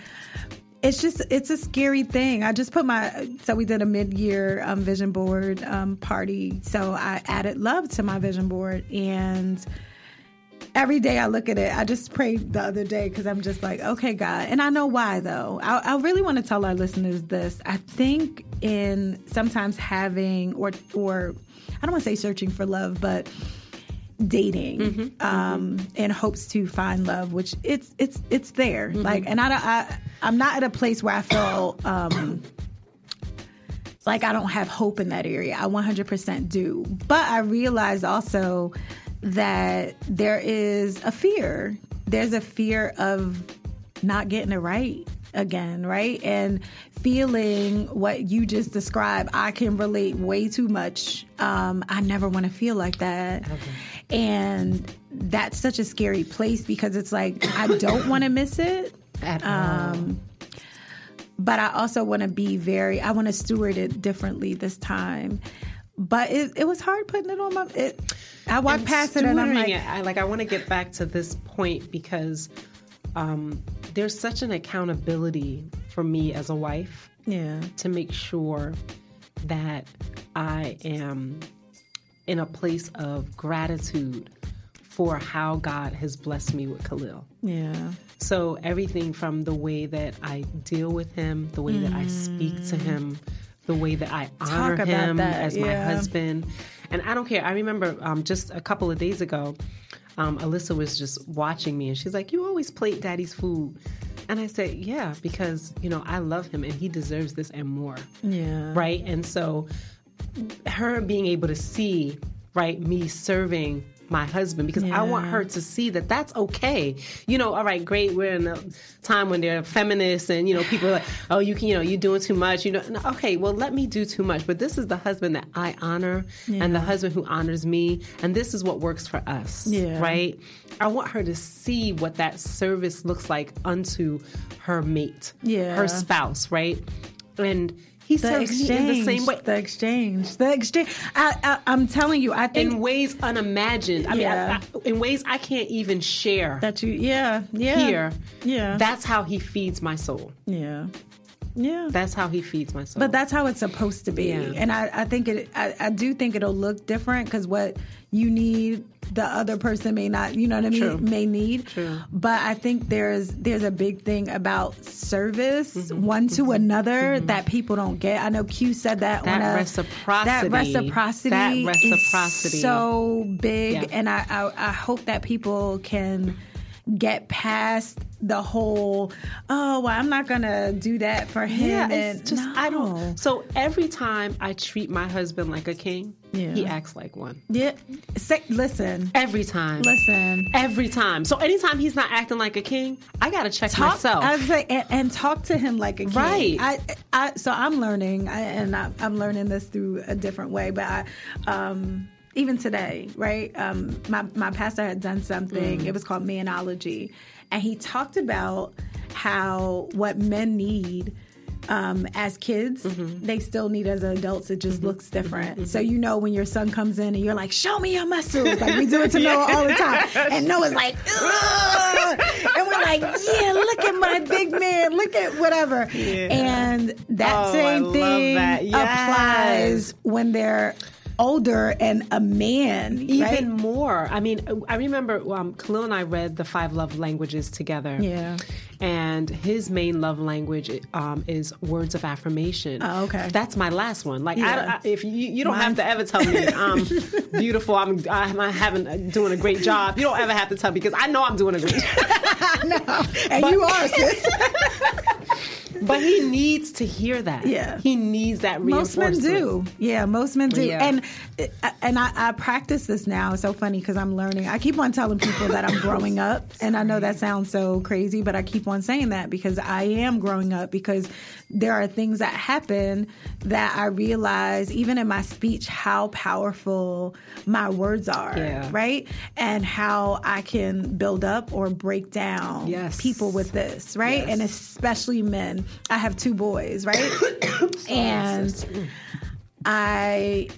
Speaker 2: it's just it's a scary thing. I just put my so we did a mid year um, vision board um, party. So I added love to my vision board and. Every day I look at it, I just prayed the other day because I'm just like, okay, God. And I know why, though. I, I really want to tell our listeners this. I think in sometimes having, or, or I don't want to say searching for love, but dating um, in hopes to find love, which it's it's it's there. Like, and I, don't- I I'm not at a place where I feel um, like I don't have hope in that area. I 100% do, but I realize also that there is a fear. There's a fear of not getting it right again, right? And feeling what you just described, I can relate way too much. Um, I never want to feel like that. And that's such a scary place because it's like, I don't want to miss it. (coughs)
Speaker 1: At all.
Speaker 2: Um, but I also want to be very, I want to steward it differently this time. But it, it was hard putting it on my, it, I walked
Speaker 1: And
Speaker 2: past it and I'm like,
Speaker 1: it, I, like I want to get back to this point because um, there's such an accountability for me as a wife
Speaker 2: yeah,
Speaker 1: to make sure that I am in a place of gratitude for how God has blessed me with Khalil.
Speaker 2: yeah,
Speaker 1: So everything from the way that I deal with him, the way that I speak to him, the way that I honor him
Speaker 2: that,
Speaker 1: as my
Speaker 2: yeah.
Speaker 1: husband, and I don't care. I remember um, just a couple of days ago, um, Alyssa was just watching me, and she's like, "You always plate Daddy's food," and I said, "Yeah, because you know I love him, and he deserves this and more."
Speaker 2: yeah,
Speaker 1: right? And so her being able to see, right, me serving my husband because I want her to see that that's okay. You know, all right, great. We're in a time when they're feminists and you know people are like, oh, you can, you know, you're doing too much. You know, no, okay, well, let me do too much. But this is the husband that I honor and the husband who honors me, and this is what works for us.
Speaker 2: Yeah.
Speaker 1: Right. I want her to see what that service looks like unto her mate,
Speaker 2: Yeah.
Speaker 1: her spouse, right? And he
Speaker 2: The
Speaker 1: serves me
Speaker 2: exchange,
Speaker 1: in the same way.
Speaker 2: the exchange, the exchange. I, I, I'm telling you, I think
Speaker 1: in ways unimagined. I
Speaker 2: Yeah.
Speaker 1: mean, I, I, in ways I can't even share
Speaker 2: that you, yeah, yeah,
Speaker 1: here.
Speaker 2: yeah,
Speaker 1: That's how he feeds my soul.
Speaker 2: yeah, yeah.
Speaker 1: That's how he feeds my soul.
Speaker 2: But that's how it's supposed to be,
Speaker 1: Yeah.
Speaker 2: and I, I think it. I, I do think it'll look different because what you need, the other person may not. You know what I mean?
Speaker 1: True.
Speaker 2: May need.
Speaker 1: True.
Speaker 2: But I think there's there's a big thing about service
Speaker 1: Mm-hmm.
Speaker 2: one to another that people don't get. I know Q said that.
Speaker 1: That
Speaker 2: on a,
Speaker 1: reciprocity.
Speaker 2: That reciprocity.
Speaker 1: That
Speaker 2: is
Speaker 1: reciprocity.
Speaker 2: so big,
Speaker 1: Yeah.
Speaker 2: and I, I I hope that people can get past the whole oh well i'm not gonna do that for him
Speaker 1: yeah,
Speaker 2: and
Speaker 1: just I
Speaker 2: No.
Speaker 1: don't. So every time I treat my husband like a king,
Speaker 2: Yeah.
Speaker 1: he acts like one.
Speaker 2: Yeah. Say, listen.
Speaker 1: Every time.
Speaker 2: Listen.
Speaker 1: Every time. So anytime he's not acting like a king, I gotta check
Speaker 2: Talk,
Speaker 1: myself.
Speaker 2: I was like, and, and talk to him like a king.
Speaker 1: Right.
Speaker 2: I, I, so I'm learning, I, and I, I'm learning this through a different way. But I, um, even today, right? Um, my my pastor had done something. Mm. It was called manology, and he talked about how what men need. Um, as kids, mm-hmm. they still need as adults. It just mm-hmm. looks mm-hmm. different. So you know when your son comes in and you're like, "Show me your muscles," like we do it to (laughs) Noah all the time, and Noah's like, "Ugh," and we're like, "Yeah, look at my big man, look at whatever." And that
Speaker 1: Oh,
Speaker 2: same
Speaker 1: love
Speaker 2: thing
Speaker 1: that. Yes.
Speaker 2: applies when they're older and a man,
Speaker 1: Even
Speaker 2: right?
Speaker 1: more. I mean, I remember um, Khalil and I read the five love languages together.
Speaker 2: Yeah.
Speaker 1: And his main love language um, is words of affirmation.
Speaker 2: Oh, okay.
Speaker 1: That's my last one. Like,
Speaker 2: Yeah.
Speaker 1: I, I, if you, you don't
Speaker 2: Mine's-
Speaker 1: have to ever tell me I'm (laughs) beautiful, I'm, I'm having doing a great job. You don't ever have to tell me because I know I'm doing a great (laughs) (laughs) job.
Speaker 2: And you are, sis.
Speaker 1: But he needs to hear that.
Speaker 2: Yeah.
Speaker 1: He needs that
Speaker 2: most men do. Yeah, most men do.
Speaker 1: Yeah.
Speaker 2: And and I, I practice this now. It's so funny because I'm learning. I keep on telling people that I'm growing up, and I know that sounds so crazy, but I keep on saying that because I am growing up. Because there are things that happen that I realize, even in my speech, how powerful my words are.
Speaker 1: Yeah.
Speaker 2: Right, and how I can build up or break down
Speaker 1: Yes.
Speaker 2: people with this. Right,
Speaker 1: Yes.
Speaker 2: and especially men. I have two boys. Right, (coughs) and. I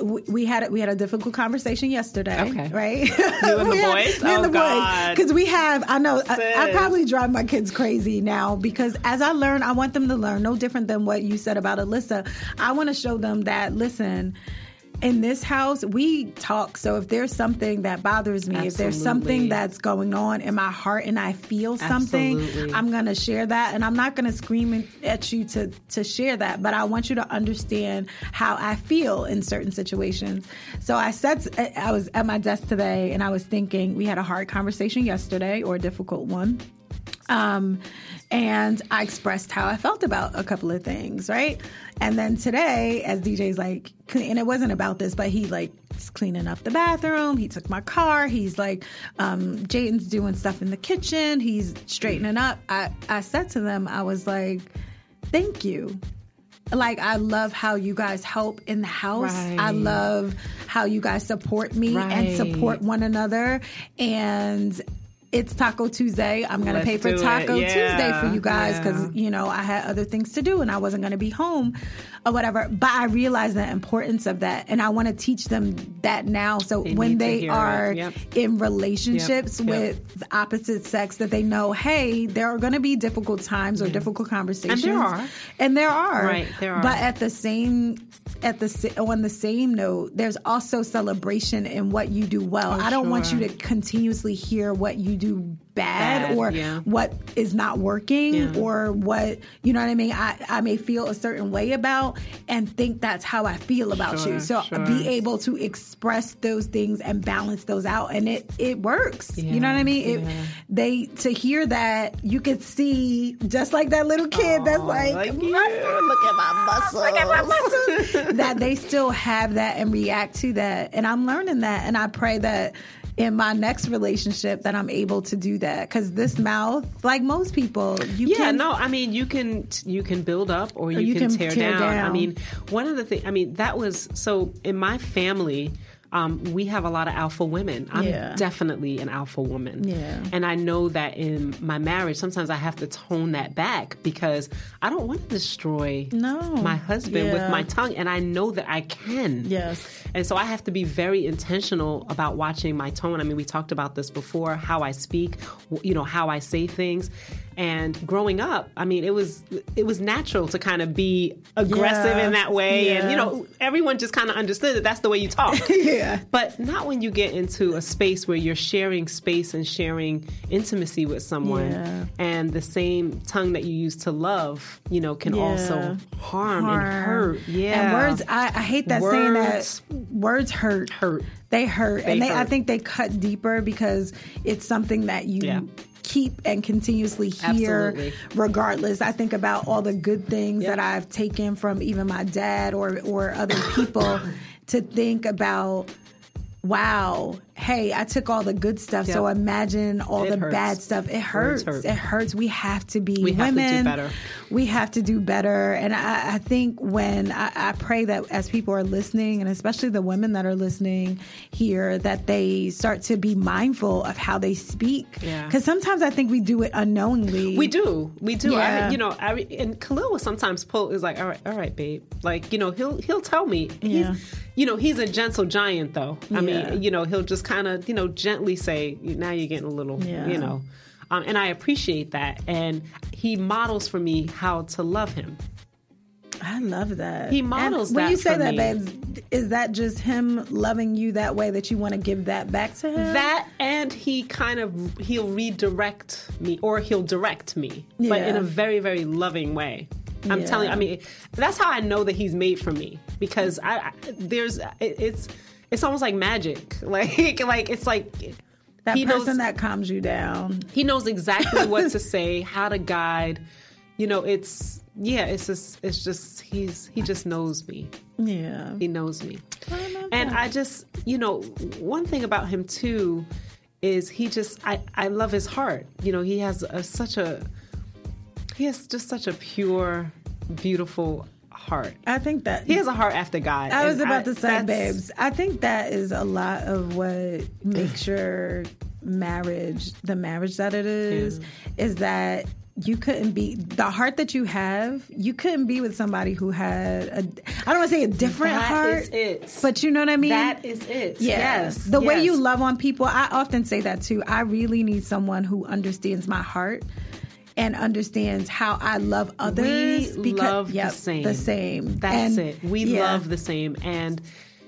Speaker 2: we we had we had a difficult conversation yesterday.
Speaker 1: Okay.
Speaker 2: right?
Speaker 1: You and the (laughs)
Speaker 2: We had-
Speaker 1: boys?
Speaker 2: me and
Speaker 1: Oh,
Speaker 2: the
Speaker 1: God.
Speaker 2: Because we have, I know, I, I probably drive my kids crazy now because as I learn, I want them to learn. No different than what you said about Alyssa. I want to show them that. Listen. In this house, we talk. So if there's something that bothers me, if there's something that's going on in my heart and I feel something,
Speaker 1: Absolutely.
Speaker 2: I'm going to share that. And I'm not going to scream at you to, to share that, but I want you to understand how I feel in certain situations. So I said, I was at my desk today and I was thinking, we had a hard conversation yesterday or a difficult one. Um, and I expressed how I felt about a couple of things, right? And then today, as DJ's like, and it wasn't about this, but he like is cleaning up the bathroom. He took my car. He's like, um, Jaden's doing stuff in the kitchen. He's straightening up. I, I said to them, I was like, thank you. Like, I love how you guys help in the house. I love how you guys support me and support one another. And it's Taco Tuesday. I'm going to pay for. Taco
Speaker 1: Yeah.
Speaker 2: Tuesday for you guys because,
Speaker 1: Yeah.
Speaker 2: you know, I had other things to do and I wasn't going to be home or whatever. But I realized the importance of that. And I want to teach them that now. So
Speaker 1: They
Speaker 2: when they are
Speaker 1: Yep.
Speaker 2: in relationships
Speaker 1: Yep.
Speaker 2: With the opposite sex, that they know, hey, there are going to be difficult times or difficult conversations.
Speaker 1: There are.
Speaker 2: And there are.
Speaker 1: Right, there are.
Speaker 2: But at the same at the on the same note, there's also celebration in what you do well. I don't want you to continuously hear what you do bad,
Speaker 1: Bad,
Speaker 2: or
Speaker 1: yeah.
Speaker 2: what is not working
Speaker 1: Yeah.
Speaker 2: or what you know what I mean. I I may feel a certain way about and think that's how I feel about
Speaker 1: Sure,
Speaker 2: you. So uh,
Speaker 1: sure.
Speaker 2: be able to express those things and balance those out, and it it works. you know what I mean? It,
Speaker 1: yeah.
Speaker 2: They to hear that you could see just like that little kid that's like,
Speaker 1: like,
Speaker 2: look at my muscles, look at my muscles. (laughs) that they still have that and react to that, and I'm learning that, and I pray that. In my next relationship, that I'm able to do that because this mouth, like most people, you
Speaker 1: yeah
Speaker 2: can
Speaker 1: no i mean you can you can build up or you,
Speaker 2: you
Speaker 1: can,
Speaker 2: can
Speaker 1: tear,
Speaker 2: tear
Speaker 1: down. i mean one of the things i mean that was so in my family um, we have a lot of alpha women. I'm
Speaker 2: Yeah.
Speaker 1: definitely an alpha woman.
Speaker 2: Yeah.
Speaker 1: And I know that in my marriage, sometimes I have to tone that back because I don't want to destroy
Speaker 2: No.
Speaker 1: my husband with my tongue. And I know that I can.
Speaker 2: Yes.
Speaker 1: And so I have to be very intentional about watching my tone. I mean, we talked about this before, how I speak, you know, how I say things. And growing up, I mean, it was it was natural to kind of be aggressive
Speaker 2: Yeah.
Speaker 1: in that way, and you know, everyone just kind of understood that that's the way you talk. (laughs)
Speaker 2: Yeah.
Speaker 1: But not when you get into a space where you're sharing space and sharing intimacy with someone,
Speaker 2: Yeah.
Speaker 1: and the same tongue that you use to love, you know, can
Speaker 2: Yeah.
Speaker 1: also harm, and hurt. Yeah,
Speaker 2: And words, I, I hate that saying that words hurt.
Speaker 1: hurt.
Speaker 2: They hurt. and
Speaker 1: They
Speaker 2: they, I think they cut deeper because it's something that you
Speaker 1: Yeah.
Speaker 2: Keep and continuously hear
Speaker 1: Absolutely.
Speaker 2: regardless. I think about all the good things
Speaker 1: Yep.
Speaker 2: that I've taken from even my dad or, or other people to think about wow, hey, I took all the good stuff. So imagine all
Speaker 1: It
Speaker 2: the
Speaker 1: hurts.
Speaker 2: bad stuff. It hurts.
Speaker 1: hurt.
Speaker 2: It hurts. We have to be
Speaker 1: We have to do better.
Speaker 2: We have to do better. And I, I think when I, I pray that as people are listening, and especially the women that are listening here, that they start to be mindful of how they speak.
Speaker 1: Yeah.
Speaker 2: Because sometimes I think we do it unknowingly.
Speaker 1: We do, we do.
Speaker 2: Yeah.
Speaker 1: I, you know, I, and Khalil will sometimes pull is like, all right, all right, babe. Like, you know, he'll he'll tell me.
Speaker 2: Yeah.
Speaker 1: He's, you know, he's a gentle giant, though. I
Speaker 2: Yeah.
Speaker 1: mean, you know, he'll just kind of, you know, gently say, now you're getting a little,
Speaker 2: Yeah.
Speaker 1: you know, um, and I appreciate that. And he models for me how to love him.
Speaker 2: I love that.
Speaker 1: He models
Speaker 2: and when you say that,
Speaker 1: me.
Speaker 2: babes, is that just him loving you that way that you want to give that back to him?
Speaker 1: That and he kind of he'll redirect me or he'll direct me, but in a very very loving way. I'm
Speaker 2: Yeah.
Speaker 1: telling. I mean, that's how I know that he's made for me because I, I there's it, it's it's almost like magic. (laughs) Like like it's like
Speaker 2: that
Speaker 1: he
Speaker 2: person
Speaker 1: knows
Speaker 2: that calms you down.
Speaker 1: he knows exactly what to (laughs) say, how to guide. You know, it's yeah, it's just it's just he's he just knows me.
Speaker 2: Yeah.
Speaker 1: He knows me.
Speaker 2: I
Speaker 1: And
Speaker 2: that.
Speaker 1: I just, you know, one thing about him too is he just, I, I love his heart. You know, he has a, such a, he has just such a pure, beautiful heart.
Speaker 2: I think that
Speaker 1: He has a heart after God.
Speaker 2: I was about to say, babes. I think that is a lot of what makes your marriage the marriage that it is. Is that you couldn't be the heart that you have. You couldn't be with somebody who had a. I don't want to say a different
Speaker 1: That
Speaker 2: heart,
Speaker 1: it.
Speaker 2: but you know what I mean.
Speaker 1: That is it.
Speaker 2: Yeah.
Speaker 1: Yes.
Speaker 2: The way you love on people, I often say that too. I really need someone who understands my heart and understands how I love others.
Speaker 1: We love
Speaker 2: yep,
Speaker 1: the same.
Speaker 2: The same.
Speaker 1: That's
Speaker 2: And,
Speaker 1: it. We
Speaker 2: yeah.
Speaker 1: love the same. And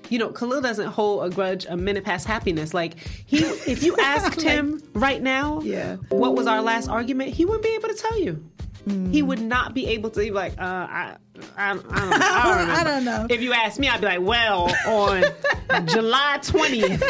Speaker 1: you know, Khalil doesn't hold a grudge a minute past happiness. Like he, if you (laughs) asked him right now,
Speaker 2: Yeah.
Speaker 1: what was our last argument, he wouldn't be able to tell you.
Speaker 2: Mm.
Speaker 1: He would not be able to be like, uh, I, I, I, don't, I, (laughs) don't.
Speaker 2: I don't know.
Speaker 1: If you ask me, I'd be like, well, on (laughs) July twentieth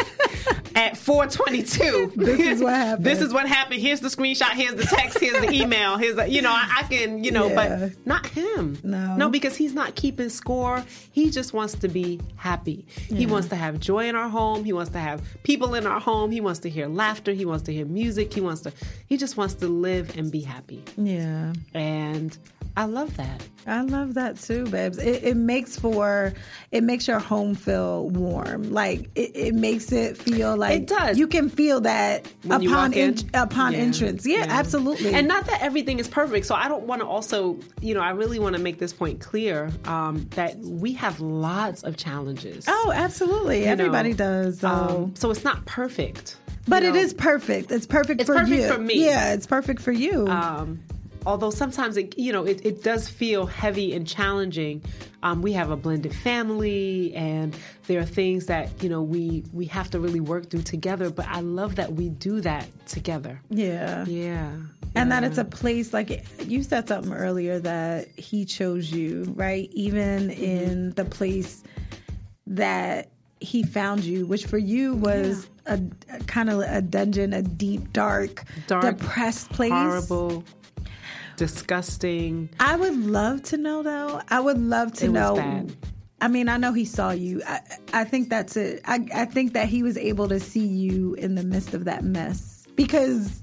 Speaker 1: at four twenty-two,
Speaker 2: This is what happened. (laughs)
Speaker 1: This is what happened. Here's the screenshot. Here's the text. Here's the (laughs) email. Here's the, you know, I, I can, you know,
Speaker 2: Yeah.
Speaker 1: but not him.
Speaker 2: No.
Speaker 1: no, because he's not keeping score. He just wants to be happy. He wants to have joy in our home. He wants to have people in our home. He wants to hear laughter. He wants to hear music. He wants to. He just wants to live and be happy.
Speaker 2: Yeah.
Speaker 1: And I love that.
Speaker 2: I love that too, babes. It, it makes for it makes your home feel warm. Like it, it makes it feel like
Speaker 1: It does.
Speaker 2: You can feel that
Speaker 1: When
Speaker 2: upon
Speaker 1: in?
Speaker 2: upon
Speaker 1: Yeah,
Speaker 2: entrance. Yeah,
Speaker 1: yeah.
Speaker 2: absolutely.
Speaker 1: And not that everything is perfect. So I don't want to also, you know, I really want to make this point clear um, that we have lots of challenges.
Speaker 2: oh, absolutely.
Speaker 1: you know.
Speaker 2: Everybody does. Though.
Speaker 1: Um, so it's not perfect.
Speaker 2: but
Speaker 1: you
Speaker 2: it
Speaker 1: know.
Speaker 2: is perfect. It's perfect
Speaker 1: It's
Speaker 2: for
Speaker 1: perfect
Speaker 2: you.
Speaker 1: for me.
Speaker 2: Yeah, it's perfect for you.
Speaker 1: Um, although sometimes it you know it, it does feel heavy and challenging um, we have a blended family and there are things that you know we we have to really work through together but i love that we do that together
Speaker 2: Yeah.
Speaker 1: yeah
Speaker 2: And that it's a place like you said something earlier that he chose you, right? Even
Speaker 1: Mm-hmm.
Speaker 2: in the place that he found you, which for you was a, a kind of a dungeon, a deep, dark,
Speaker 1: Dark,
Speaker 2: depressed place.
Speaker 1: horrible disgusting
Speaker 2: I would love to know though. I would love to
Speaker 1: It
Speaker 2: know. I mean, I know he saw you. I, I think that's it. I, I think that he was able to see you in the midst of that mess because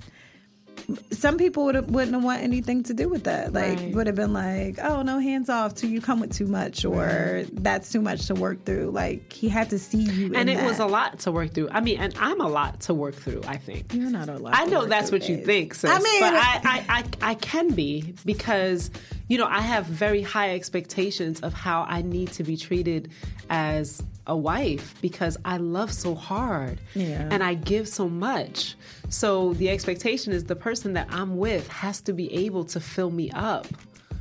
Speaker 2: some people would wouldn't want anything to do with that. Like,
Speaker 1: Right.
Speaker 2: would have been like, "Oh, no, hands off." To you come with too much, or that's too much to work through. Like, he had to see you,
Speaker 1: and
Speaker 2: in
Speaker 1: it was a lot to work through i mean and i'm a lot to work through i think
Speaker 2: You're not a lot.
Speaker 1: I know that's what you think, sis.
Speaker 2: I mean,
Speaker 1: but I, (laughs) I, I, I can be because, you know, I have very high expectations of how I need to be treated as a wife because I love so hard
Speaker 2: Yeah.
Speaker 1: and I give so much. So the expectation is the person that I'm with has to be able to fill me up.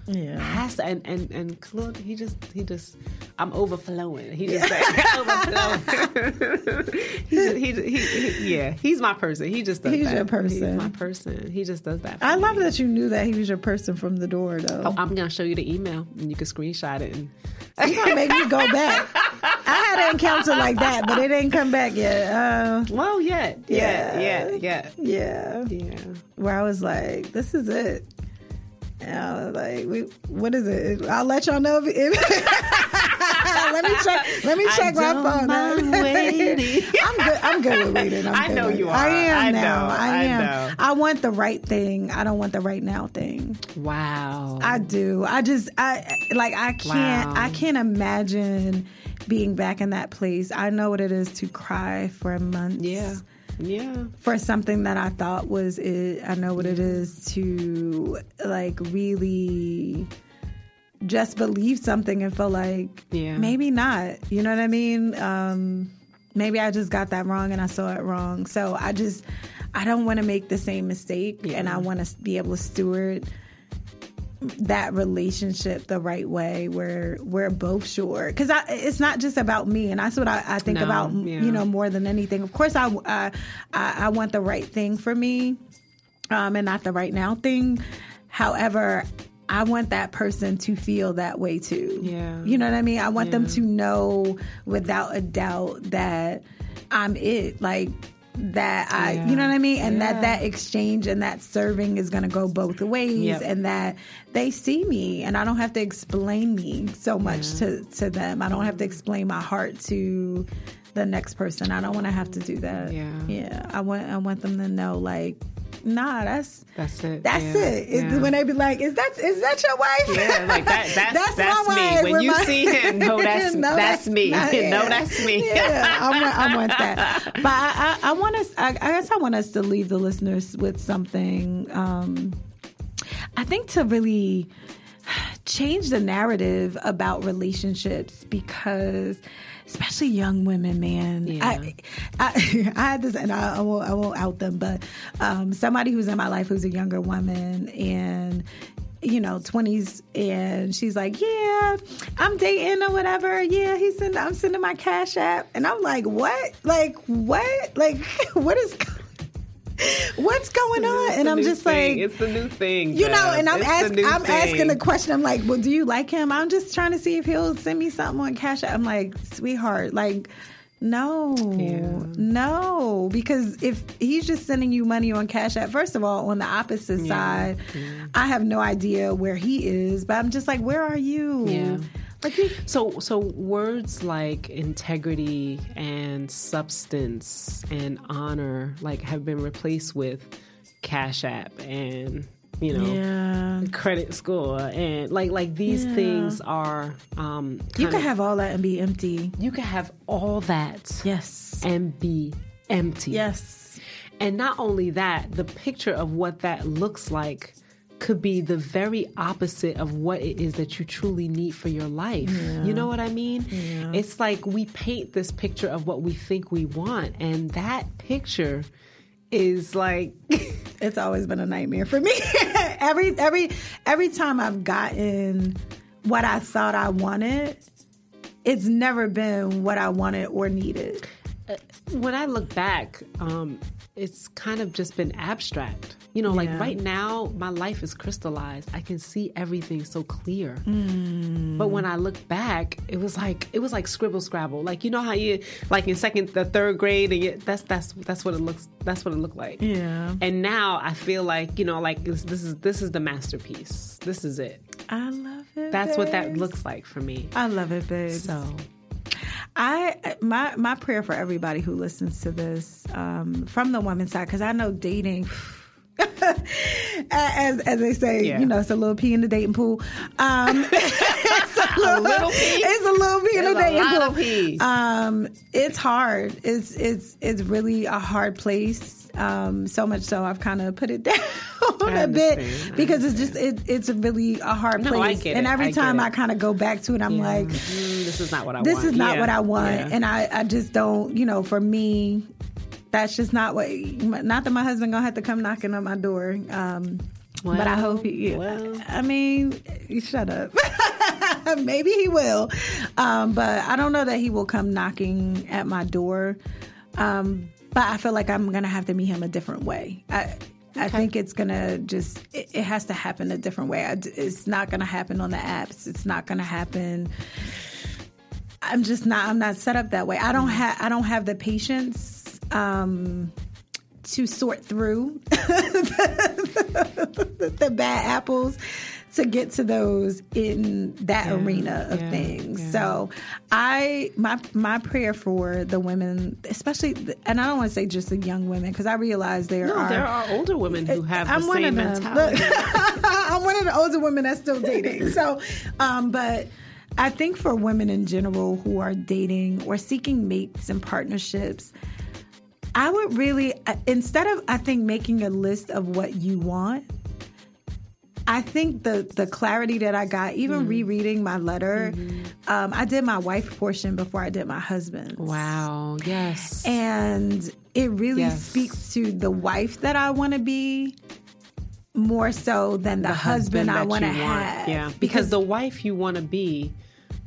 Speaker 2: Yeah.
Speaker 1: Has to, and and and Claude, he just he just I'm overflowing. He just like, overflowing. (laughs) he, just, he, he, he yeah, he's my person. He just does
Speaker 2: He's
Speaker 1: that.
Speaker 2: your person.
Speaker 1: He's my person. He just does that.
Speaker 2: I
Speaker 1: me.
Speaker 2: love that you knew that he was your person from the door, though.
Speaker 1: Oh, I'm gonna show you the email and you can screenshot it. And
Speaker 2: You gonna make me go back. (laughs) I had an encounter like that, but it ain't come back yet. Uh,
Speaker 1: well, yeah, yeah,
Speaker 2: Yeah.
Speaker 1: yeah, yeah,
Speaker 2: yeah,
Speaker 1: yeah.
Speaker 2: where I was like, "This is it." I was like, we, "What is it?" I'll let y'all know. If, if (laughs) let me check. Let me
Speaker 1: I
Speaker 2: check my phone. (laughs) I'm good. I'm good with waiting. I'm (laughs)
Speaker 1: I know you are.
Speaker 2: I am
Speaker 1: I
Speaker 2: now.
Speaker 1: know.
Speaker 2: I
Speaker 1: I
Speaker 2: am.
Speaker 1: know.
Speaker 2: I want the right thing. I don't want the right now thing.
Speaker 1: Wow.
Speaker 2: I do. I just I like I can't
Speaker 1: Wow.
Speaker 2: I can't imagine being back in that place. I know what it is to cry for months.
Speaker 1: yeah, yeah.
Speaker 2: For something that I thought was it. I know what it is to like really just believe something and feel like
Speaker 1: Yeah.
Speaker 2: maybe not. You know what I mean? Um maybe I just got that wrong and I saw it wrong. So I just I don't want to make the same mistake and I want to be able to steward that relationship the right way where we're both sure. Because it's not just about me and that's what i, I think
Speaker 1: No,
Speaker 2: about
Speaker 1: yeah.
Speaker 2: you know more than anything. Of course I, I i I want the right thing for me um and not the right now thing. However i want that person to feel that way too.
Speaker 1: Yeah.
Speaker 2: you know what i mean? I want them to know without a doubt that i'm it. Like that I,
Speaker 1: Yeah.
Speaker 2: you know what I mean, and
Speaker 1: Yeah.
Speaker 2: that that exchange and that serving is going to go both ways,
Speaker 1: Yep.
Speaker 2: and that they see me, and I don't have to explain me so much to to them. I don't have to explain my heart to the next person. I don't want to have to do that.
Speaker 1: Yeah.
Speaker 2: yeah. I want I want them to know, like, nah, that's
Speaker 1: That's it.
Speaker 2: that's
Speaker 1: yeah,
Speaker 2: it.
Speaker 1: Yeah.
Speaker 2: when they be like, "Is that is that your wife?"
Speaker 1: Yeah, like that. (laughs) That's that's,
Speaker 2: my
Speaker 1: me.
Speaker 2: wife
Speaker 1: When you
Speaker 2: my-
Speaker 1: see him, (laughs) no, that's
Speaker 2: No,
Speaker 1: that's, me.
Speaker 2: not- (laughs)
Speaker 1: no, that's me.
Speaker 2: Yeah, I want, I want that. But I, I, I want us. I, I guess I want us to leave the listeners with something. Um, I think to really (sighs) change the narrative about relationships because especially young women man.
Speaker 1: Yeah.
Speaker 2: I, I (laughs) i had this and I, I won't i won't out them but um somebody who's in my life who's a younger woman and you know 20s and she's like yeah i'm dating or whatever. Yeah he's sending i'm sending my cash app. And i'm like what? Like what? Like (laughs) what is (laughs) what's going on
Speaker 1: It's
Speaker 2: and i'm just
Speaker 1: thing.
Speaker 2: like
Speaker 1: it's the new thing.
Speaker 2: you know, and I'm asking, I'm asking the question. I'm like, well, do you like him? I'm just trying to see if he'll send me something on Cash App. I'm like, sweetheart, like, no,
Speaker 1: Yeah.
Speaker 2: no, because if he's just sending you money on Cash App, first of all, on the opposite side, I have no idea where he is, but I'm just like, where are you?
Speaker 1: So, so words like integrity and substance and honor, like, have been replaced with Cash App and you know
Speaker 2: yeah.
Speaker 1: credit score and like like these
Speaker 2: Yeah.
Speaker 1: things are um
Speaker 2: You can
Speaker 1: of-
Speaker 2: have all that and be empty.
Speaker 1: you can have all that
Speaker 2: Yes.
Speaker 1: and be empty.
Speaker 2: Yes.
Speaker 1: And not only that, the picture of what that looks like could be the very opposite of what it is that you truly need for your life. You know what I mean? It's like we paint this picture of what we think we want, and that picture is like (laughs)
Speaker 2: it's always been a nightmare for me. (laughs) every every every time I've gotten what I thought I wanted, it's never been what I wanted or needed.
Speaker 1: when I look back, um, it's kind of just been abstract. You know, like right now, my life is crystallized. I can see everything so clear.
Speaker 2: Mm.
Speaker 1: But when I look back, it was like it was like scribble scrabble. Like you know how you like in second, the third grade, and you, that's that's that's what it looks. That's what it looked like.
Speaker 2: Yeah.
Speaker 1: And now I feel like you know, like this, this is this is the masterpiece. This is it.
Speaker 2: I love it.
Speaker 1: That's what that looks like for me.
Speaker 2: I love it, babe.
Speaker 1: So
Speaker 2: I my my prayer for everybody who listens to this um, from the women's side because I know dating. (laughs) as as they say,
Speaker 1: Yeah.
Speaker 2: you know, it's a little pee in the dating pool. Um, (laughs) it's (laughs) a little,
Speaker 1: little pee?
Speaker 2: It's a little pee in the
Speaker 1: There's a
Speaker 2: dating pool. Um, it's hard. It's it's it's really a hard place. Um, so much so I've kind of put it (laughs) down a bit because it's just it, it's a really a hard
Speaker 1: No, I
Speaker 2: place. and every
Speaker 1: I
Speaker 2: time. I kind of go back to it, I'm
Speaker 1: yeah.
Speaker 2: like,
Speaker 1: Mm, this is not what I
Speaker 2: this
Speaker 1: want.
Speaker 2: This is not
Speaker 1: Yeah.
Speaker 2: what I want.
Speaker 1: Yeah.
Speaker 2: And I, I just don't, you know, for me, that's just not what, not that my husband gonna have to come knocking on my door. Um, but I hope he,
Speaker 1: well.
Speaker 2: I mean, you shut up. (laughs) Maybe he will. Um, but I don't know that he will come knocking at my door. Um, but I feel like I'm going to have to meet him a different way. I, I think it's gonna just it, it has to happen a different way. I, it's not gonna happen on the apps. It's not gonna happen I'm just not. I'm not set up that way. I don't have. I don't have the patience um, to sort through (laughs) the, the bad apples to get to those in that arena of
Speaker 1: yeah,
Speaker 2: things.
Speaker 1: yeah.
Speaker 2: So, I my my prayer for the women, especially, and I don't want to say just the young women, because I realize there
Speaker 1: No,
Speaker 2: are
Speaker 1: there are older women who have
Speaker 2: I'm
Speaker 1: the
Speaker 2: one
Speaker 1: same
Speaker 2: of them.
Speaker 1: mentality. (laughs)
Speaker 2: I'm one of the older women that's still dating. So, um, but I think for women in general who are dating or seeking mates and partnerships, I would really uh, instead of I think making a list of what you want. I think the the clarity that I got, even
Speaker 1: Mm-hmm.
Speaker 2: rereading my letter, um, I did my wife portion before I did my husband.
Speaker 1: Wow. Yes.
Speaker 2: And it really
Speaker 1: Yes.
Speaker 2: speaks to the wife that I want to be more so than the, husband, I want to have.
Speaker 1: Yeah. Because the wife you want to be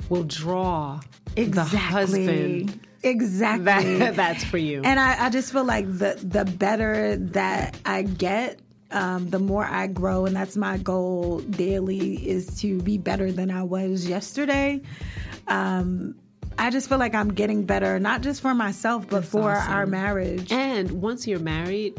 Speaker 1: will draw
Speaker 2: exactly,
Speaker 1: the husband
Speaker 2: exactly. (laughs)
Speaker 1: that, that's for you.
Speaker 2: and I, I just feel like the the better that I get, um, the more I grow, and that's my goal daily is to be better than I was yesterday. Um, I just feel like I'm getting better, not just for myself, but for
Speaker 1: awesome.
Speaker 2: our marriage.
Speaker 1: And once you're married,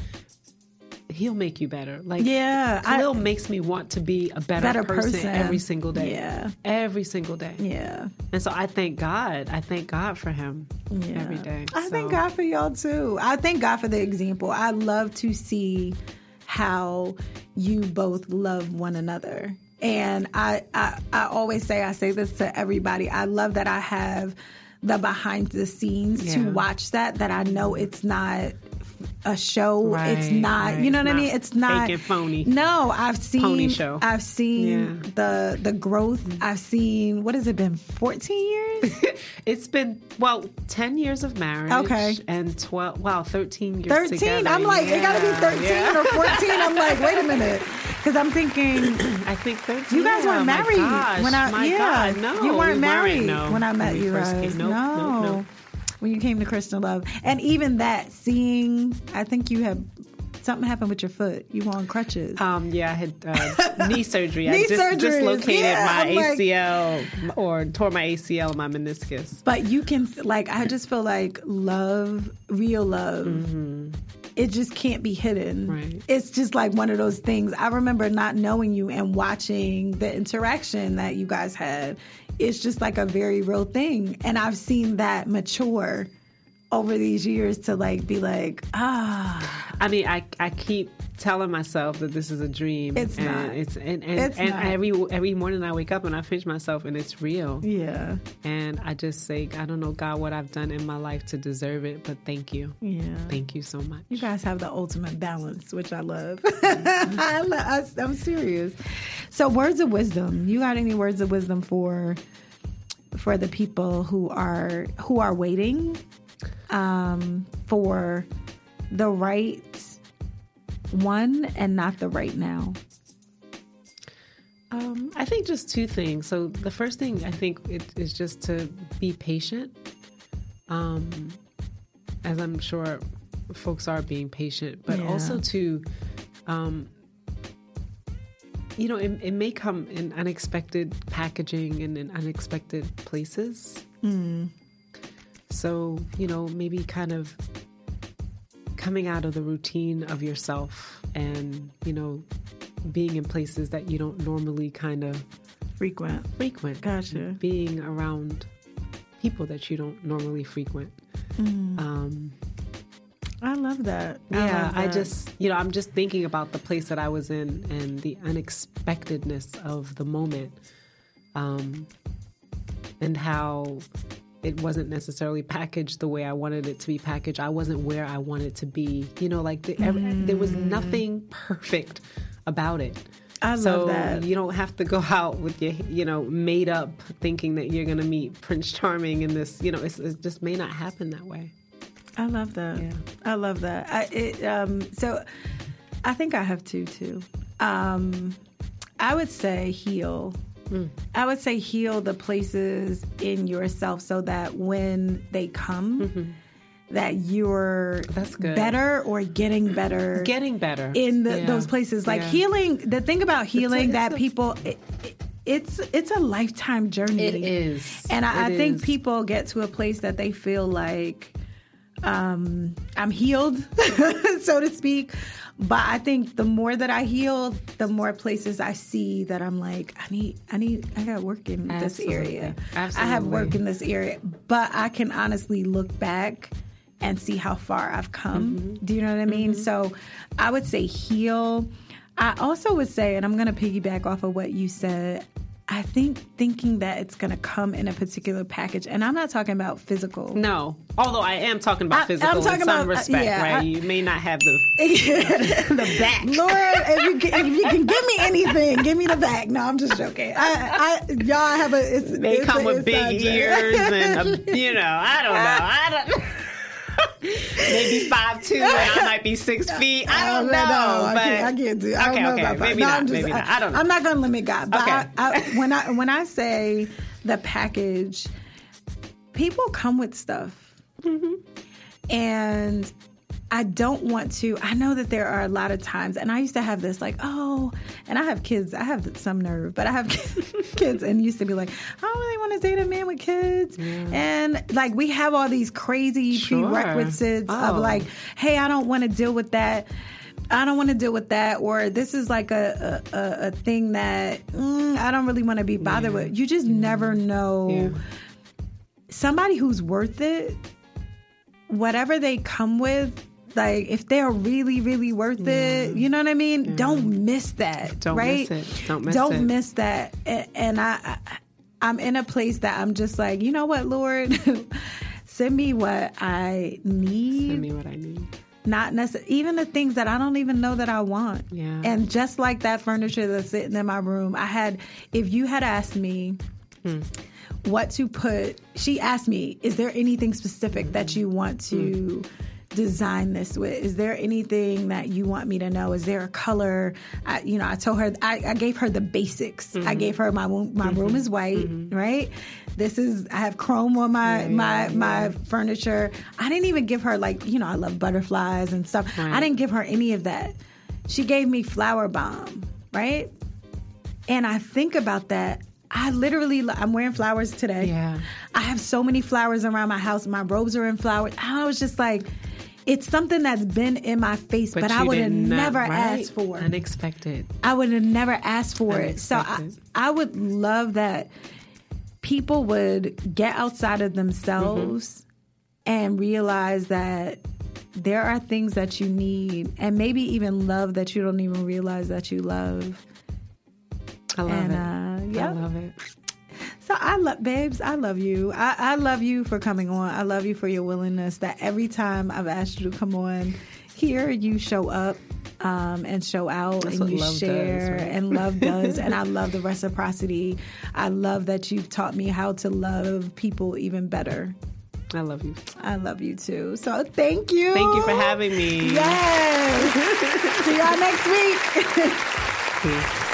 Speaker 1: he'll make you better. Like
Speaker 2: Yeah, I-
Speaker 1: Khalil makes me want to be a better,
Speaker 2: Better
Speaker 1: person,
Speaker 2: person.
Speaker 1: every single day.
Speaker 2: Yeah.
Speaker 1: every single day.
Speaker 2: yeah.
Speaker 1: And so I thank God. I thank God for him
Speaker 2: Yeah.
Speaker 1: every day.
Speaker 2: I
Speaker 1: So-
Speaker 2: thank God for y'all too. I thank God for the example. I love to see how you both love one another. And I, I, I always say, I say this to everybody. I love that I have the behind the scenes to watch that, that I know it's not a show. it's not,
Speaker 1: right.
Speaker 2: you know what
Speaker 1: It's
Speaker 2: I mean? It's not
Speaker 1: fake and phony.
Speaker 2: No, I've seen,
Speaker 1: Pony show.
Speaker 2: I've seen
Speaker 1: Yeah.
Speaker 2: the, the growth. I've seen, what has it been? 14 years? (laughs)
Speaker 1: It's been well, ten years of marriage.
Speaker 2: Okay.
Speaker 1: and twelve. Wow, thirteen years.
Speaker 2: 13
Speaker 1: together.
Speaker 2: i'm like it gotta be 13
Speaker 1: yeah.
Speaker 2: or 14 i'm like wait a minute because i'm thinking (clears throat)
Speaker 1: I think thirteen.
Speaker 2: you guys weren't oh
Speaker 1: my
Speaker 2: married
Speaker 1: gosh,
Speaker 2: when i yeah
Speaker 1: God, no,
Speaker 2: you weren't
Speaker 1: we
Speaker 2: married
Speaker 1: no.
Speaker 2: when i met
Speaker 1: we
Speaker 2: you guys
Speaker 1: came- nope,
Speaker 2: no
Speaker 1: nope, nope.
Speaker 2: When you came to christian love and even that seeing i think you had something happened with your foot you were on crutches
Speaker 1: Um, yeah, I had uh, (laughs) knee surgery. I
Speaker 2: Knee
Speaker 1: just
Speaker 2: surgeries,
Speaker 1: dislocated
Speaker 2: yeah,
Speaker 1: my
Speaker 2: I'm like-
Speaker 1: ACL or tore my ACL, my meniscus.
Speaker 2: but you can like i just feel like love real love it just can't be hidden
Speaker 1: Mm-hmm. Right.
Speaker 2: it's just like one of those things i remember not knowing you and watching the interaction that you guys had it's just like a very real thing. And i've seen that mature over these years to like be like ah
Speaker 1: I mean, I I keep telling myself that this is a dream.
Speaker 2: It's
Speaker 1: and
Speaker 2: not.
Speaker 1: It's and and,
Speaker 2: It's
Speaker 1: and every every morning I wake up and I pinch myself and it's real.
Speaker 2: yeah
Speaker 1: And I just say, I don't know, God, what I've done in my life to deserve it, but thank you.
Speaker 2: yeah
Speaker 1: Thank you so much.
Speaker 2: You guys have the ultimate balance, which I love. (laughs) I lo- I, I'm serious. So, words of wisdom. You got any words of wisdom for for the people who are who are waiting um, for the right one and not the right now?
Speaker 1: Um, I think just two things. So the first thing I think it is just to be patient. Um, as I'm sure folks are being patient, but
Speaker 2: Yeah.
Speaker 1: also to, um, you know, it, it may come in unexpected packaging and in unexpected places. So, you know, maybe kind of coming out of the routine of yourself and, you know, being in places that you don't normally kind of
Speaker 2: Frequent.
Speaker 1: frequent.
Speaker 2: Gotcha.
Speaker 1: Being around people that you don't normally frequent. Um,
Speaker 2: I love that.
Speaker 1: yeah,
Speaker 2: love
Speaker 1: I, just, you know, I'm just thinking about the place that I was in and the unexpectedness of the moment, um, and how it wasn't necessarily packaged the way I wanted it to be packaged. I wasn't where I wanted to be. You know, like the, every, there was nothing perfect about it.
Speaker 2: I love
Speaker 1: so
Speaker 2: that.
Speaker 1: you don't have to go (laughs) out with your, you know, made up thinking that you're going to meet Prince Charming in this. You know, it's, it just may not happen that way.
Speaker 2: I love that.
Speaker 1: Yeah.
Speaker 2: I love that. I, it, um, so I think I have two too. Um, I would say heal.
Speaker 1: Hmm.
Speaker 2: I would say heal the places in yourself so that when they come, that you're
Speaker 1: Mm-hmm. That's good.
Speaker 2: better or getting better
Speaker 1: Getting better
Speaker 2: in the,
Speaker 1: Yeah.
Speaker 2: those places. Like
Speaker 1: Yeah.
Speaker 2: healing, the thing about healing
Speaker 1: it's
Speaker 2: that
Speaker 1: a-
Speaker 2: people, it, it- it's it's a lifetime journey.
Speaker 1: It is.
Speaker 2: And I, I think
Speaker 1: is.
Speaker 2: people get to a place that they feel like um, I'm healed, (laughs) so to speak. But I think the more that I heal, the more places I see that I'm like, I need, I need, I got work in this area. Absolutely. I have work in this area. But I can honestly look back and see how far I've come.
Speaker 1: Mm-hmm.
Speaker 2: Do you know what I mean? So I would say heal. I also would say, and I'm going to piggyback off of what you said. I think thinking that it's going to come in a particular package, and I'm not talking about physical.
Speaker 1: No, although I am talking about
Speaker 2: I- I'm
Speaker 1: physical
Speaker 2: talking
Speaker 1: in some
Speaker 2: about- uh,
Speaker 1: respect,
Speaker 2: yeah,
Speaker 1: right?
Speaker 2: I-
Speaker 1: you may not have the (laughs)
Speaker 2: the back. Lord, if you, can, if you can give me (laughs) anything, give me the back. No, I'm just joking. I, I y'all have a. It's,
Speaker 1: they
Speaker 2: it's
Speaker 1: come
Speaker 2: a
Speaker 1: with big ears and a, (laughs) you know, I don't know, I don't. (laughs) Maybe five two, and I might be six (laughs) feet. I don't know,
Speaker 2: no, I can't, I can't do. I
Speaker 1: okay,
Speaker 2: don't know
Speaker 1: okay, maybe
Speaker 2: No,
Speaker 1: not,
Speaker 2: I'm just,
Speaker 1: maybe not. I don't know.
Speaker 2: I'm not going to limit God, but
Speaker 1: Okay.
Speaker 2: I, I, when I when I say the package, people come with stuff,
Speaker 1: Mm-hmm.
Speaker 2: and I don't want to. I know that there are a lot of times, and I used to have this like, oh, and I have kids. I have some nerve, but I have (laughs) kids, and used to be like, I don't really want to date a man with kids, and like we have all these crazy
Speaker 1: Sure.
Speaker 2: prerequisites of
Speaker 1: Oh.
Speaker 2: like, hey, I don't want to deal with that. I don't want to deal with that, or this is like a a, a, thing that mm, I don't really want to be bothered with. You just never know
Speaker 1: Yeah.
Speaker 2: somebody who's worth it. Whatever they come with, like if they're really, really worth it, you know what I mean. Don't miss that,
Speaker 1: Don't
Speaker 2: right?
Speaker 1: miss it. Don't miss
Speaker 2: Don't
Speaker 1: it.
Speaker 2: miss that. And I, I, I'm in a place that I'm just like, you know what, Lord, (laughs) send me what I need
Speaker 1: Send me what I need.
Speaker 2: not necessarily even the things that I don't even know that I want.
Speaker 1: Yeah.
Speaker 2: And just like that furniture that's sitting in my room, I had if you had asked me
Speaker 1: Hmm.
Speaker 2: what to put, she asked me, is there anything specific that you want to design this with? Is there anything that you want me to know? Is there a color? I, you know, I told her I, I gave her the basics. I mm-hmm. gave her my room, my mm-hmm. room is white, mm-hmm. right? This is I have chrome on my my my furniture. I didn't even give her like you know I love butterflies and stuff. I didn't give her any of that. She gave me flower bomb, right? And I think about that. I literally, I'm wearing flowers today.
Speaker 1: Yeah.
Speaker 2: I have so many flowers around my house. My robes are in flowers. I was just like, it's something that's been in my face, but, I would have never
Speaker 1: right?
Speaker 2: asked for.
Speaker 1: Unexpected.
Speaker 2: I would have never asked for it. So I, I would love that people would get outside of themselves and realize that there are things that you need and maybe even love that you don't even realize that you love.
Speaker 1: I love
Speaker 2: And,
Speaker 1: it.
Speaker 2: uh, yeah.
Speaker 1: I love it.
Speaker 2: So I love, babes, I love you. I, I love you for coming on. I love you for your willingness that every time I've asked you to come on here, you show up um, and show out
Speaker 1: That's
Speaker 2: and you
Speaker 1: love does,
Speaker 2: share
Speaker 1: right?
Speaker 2: and love does. and I (laughs) love the reciprocity. I love that you've taught me how to love people even better.
Speaker 1: I love you.
Speaker 2: I love you too. So thank you.
Speaker 1: Thank you for having me.
Speaker 2: Yes. (laughs) See y'all next week.
Speaker 1: Peace.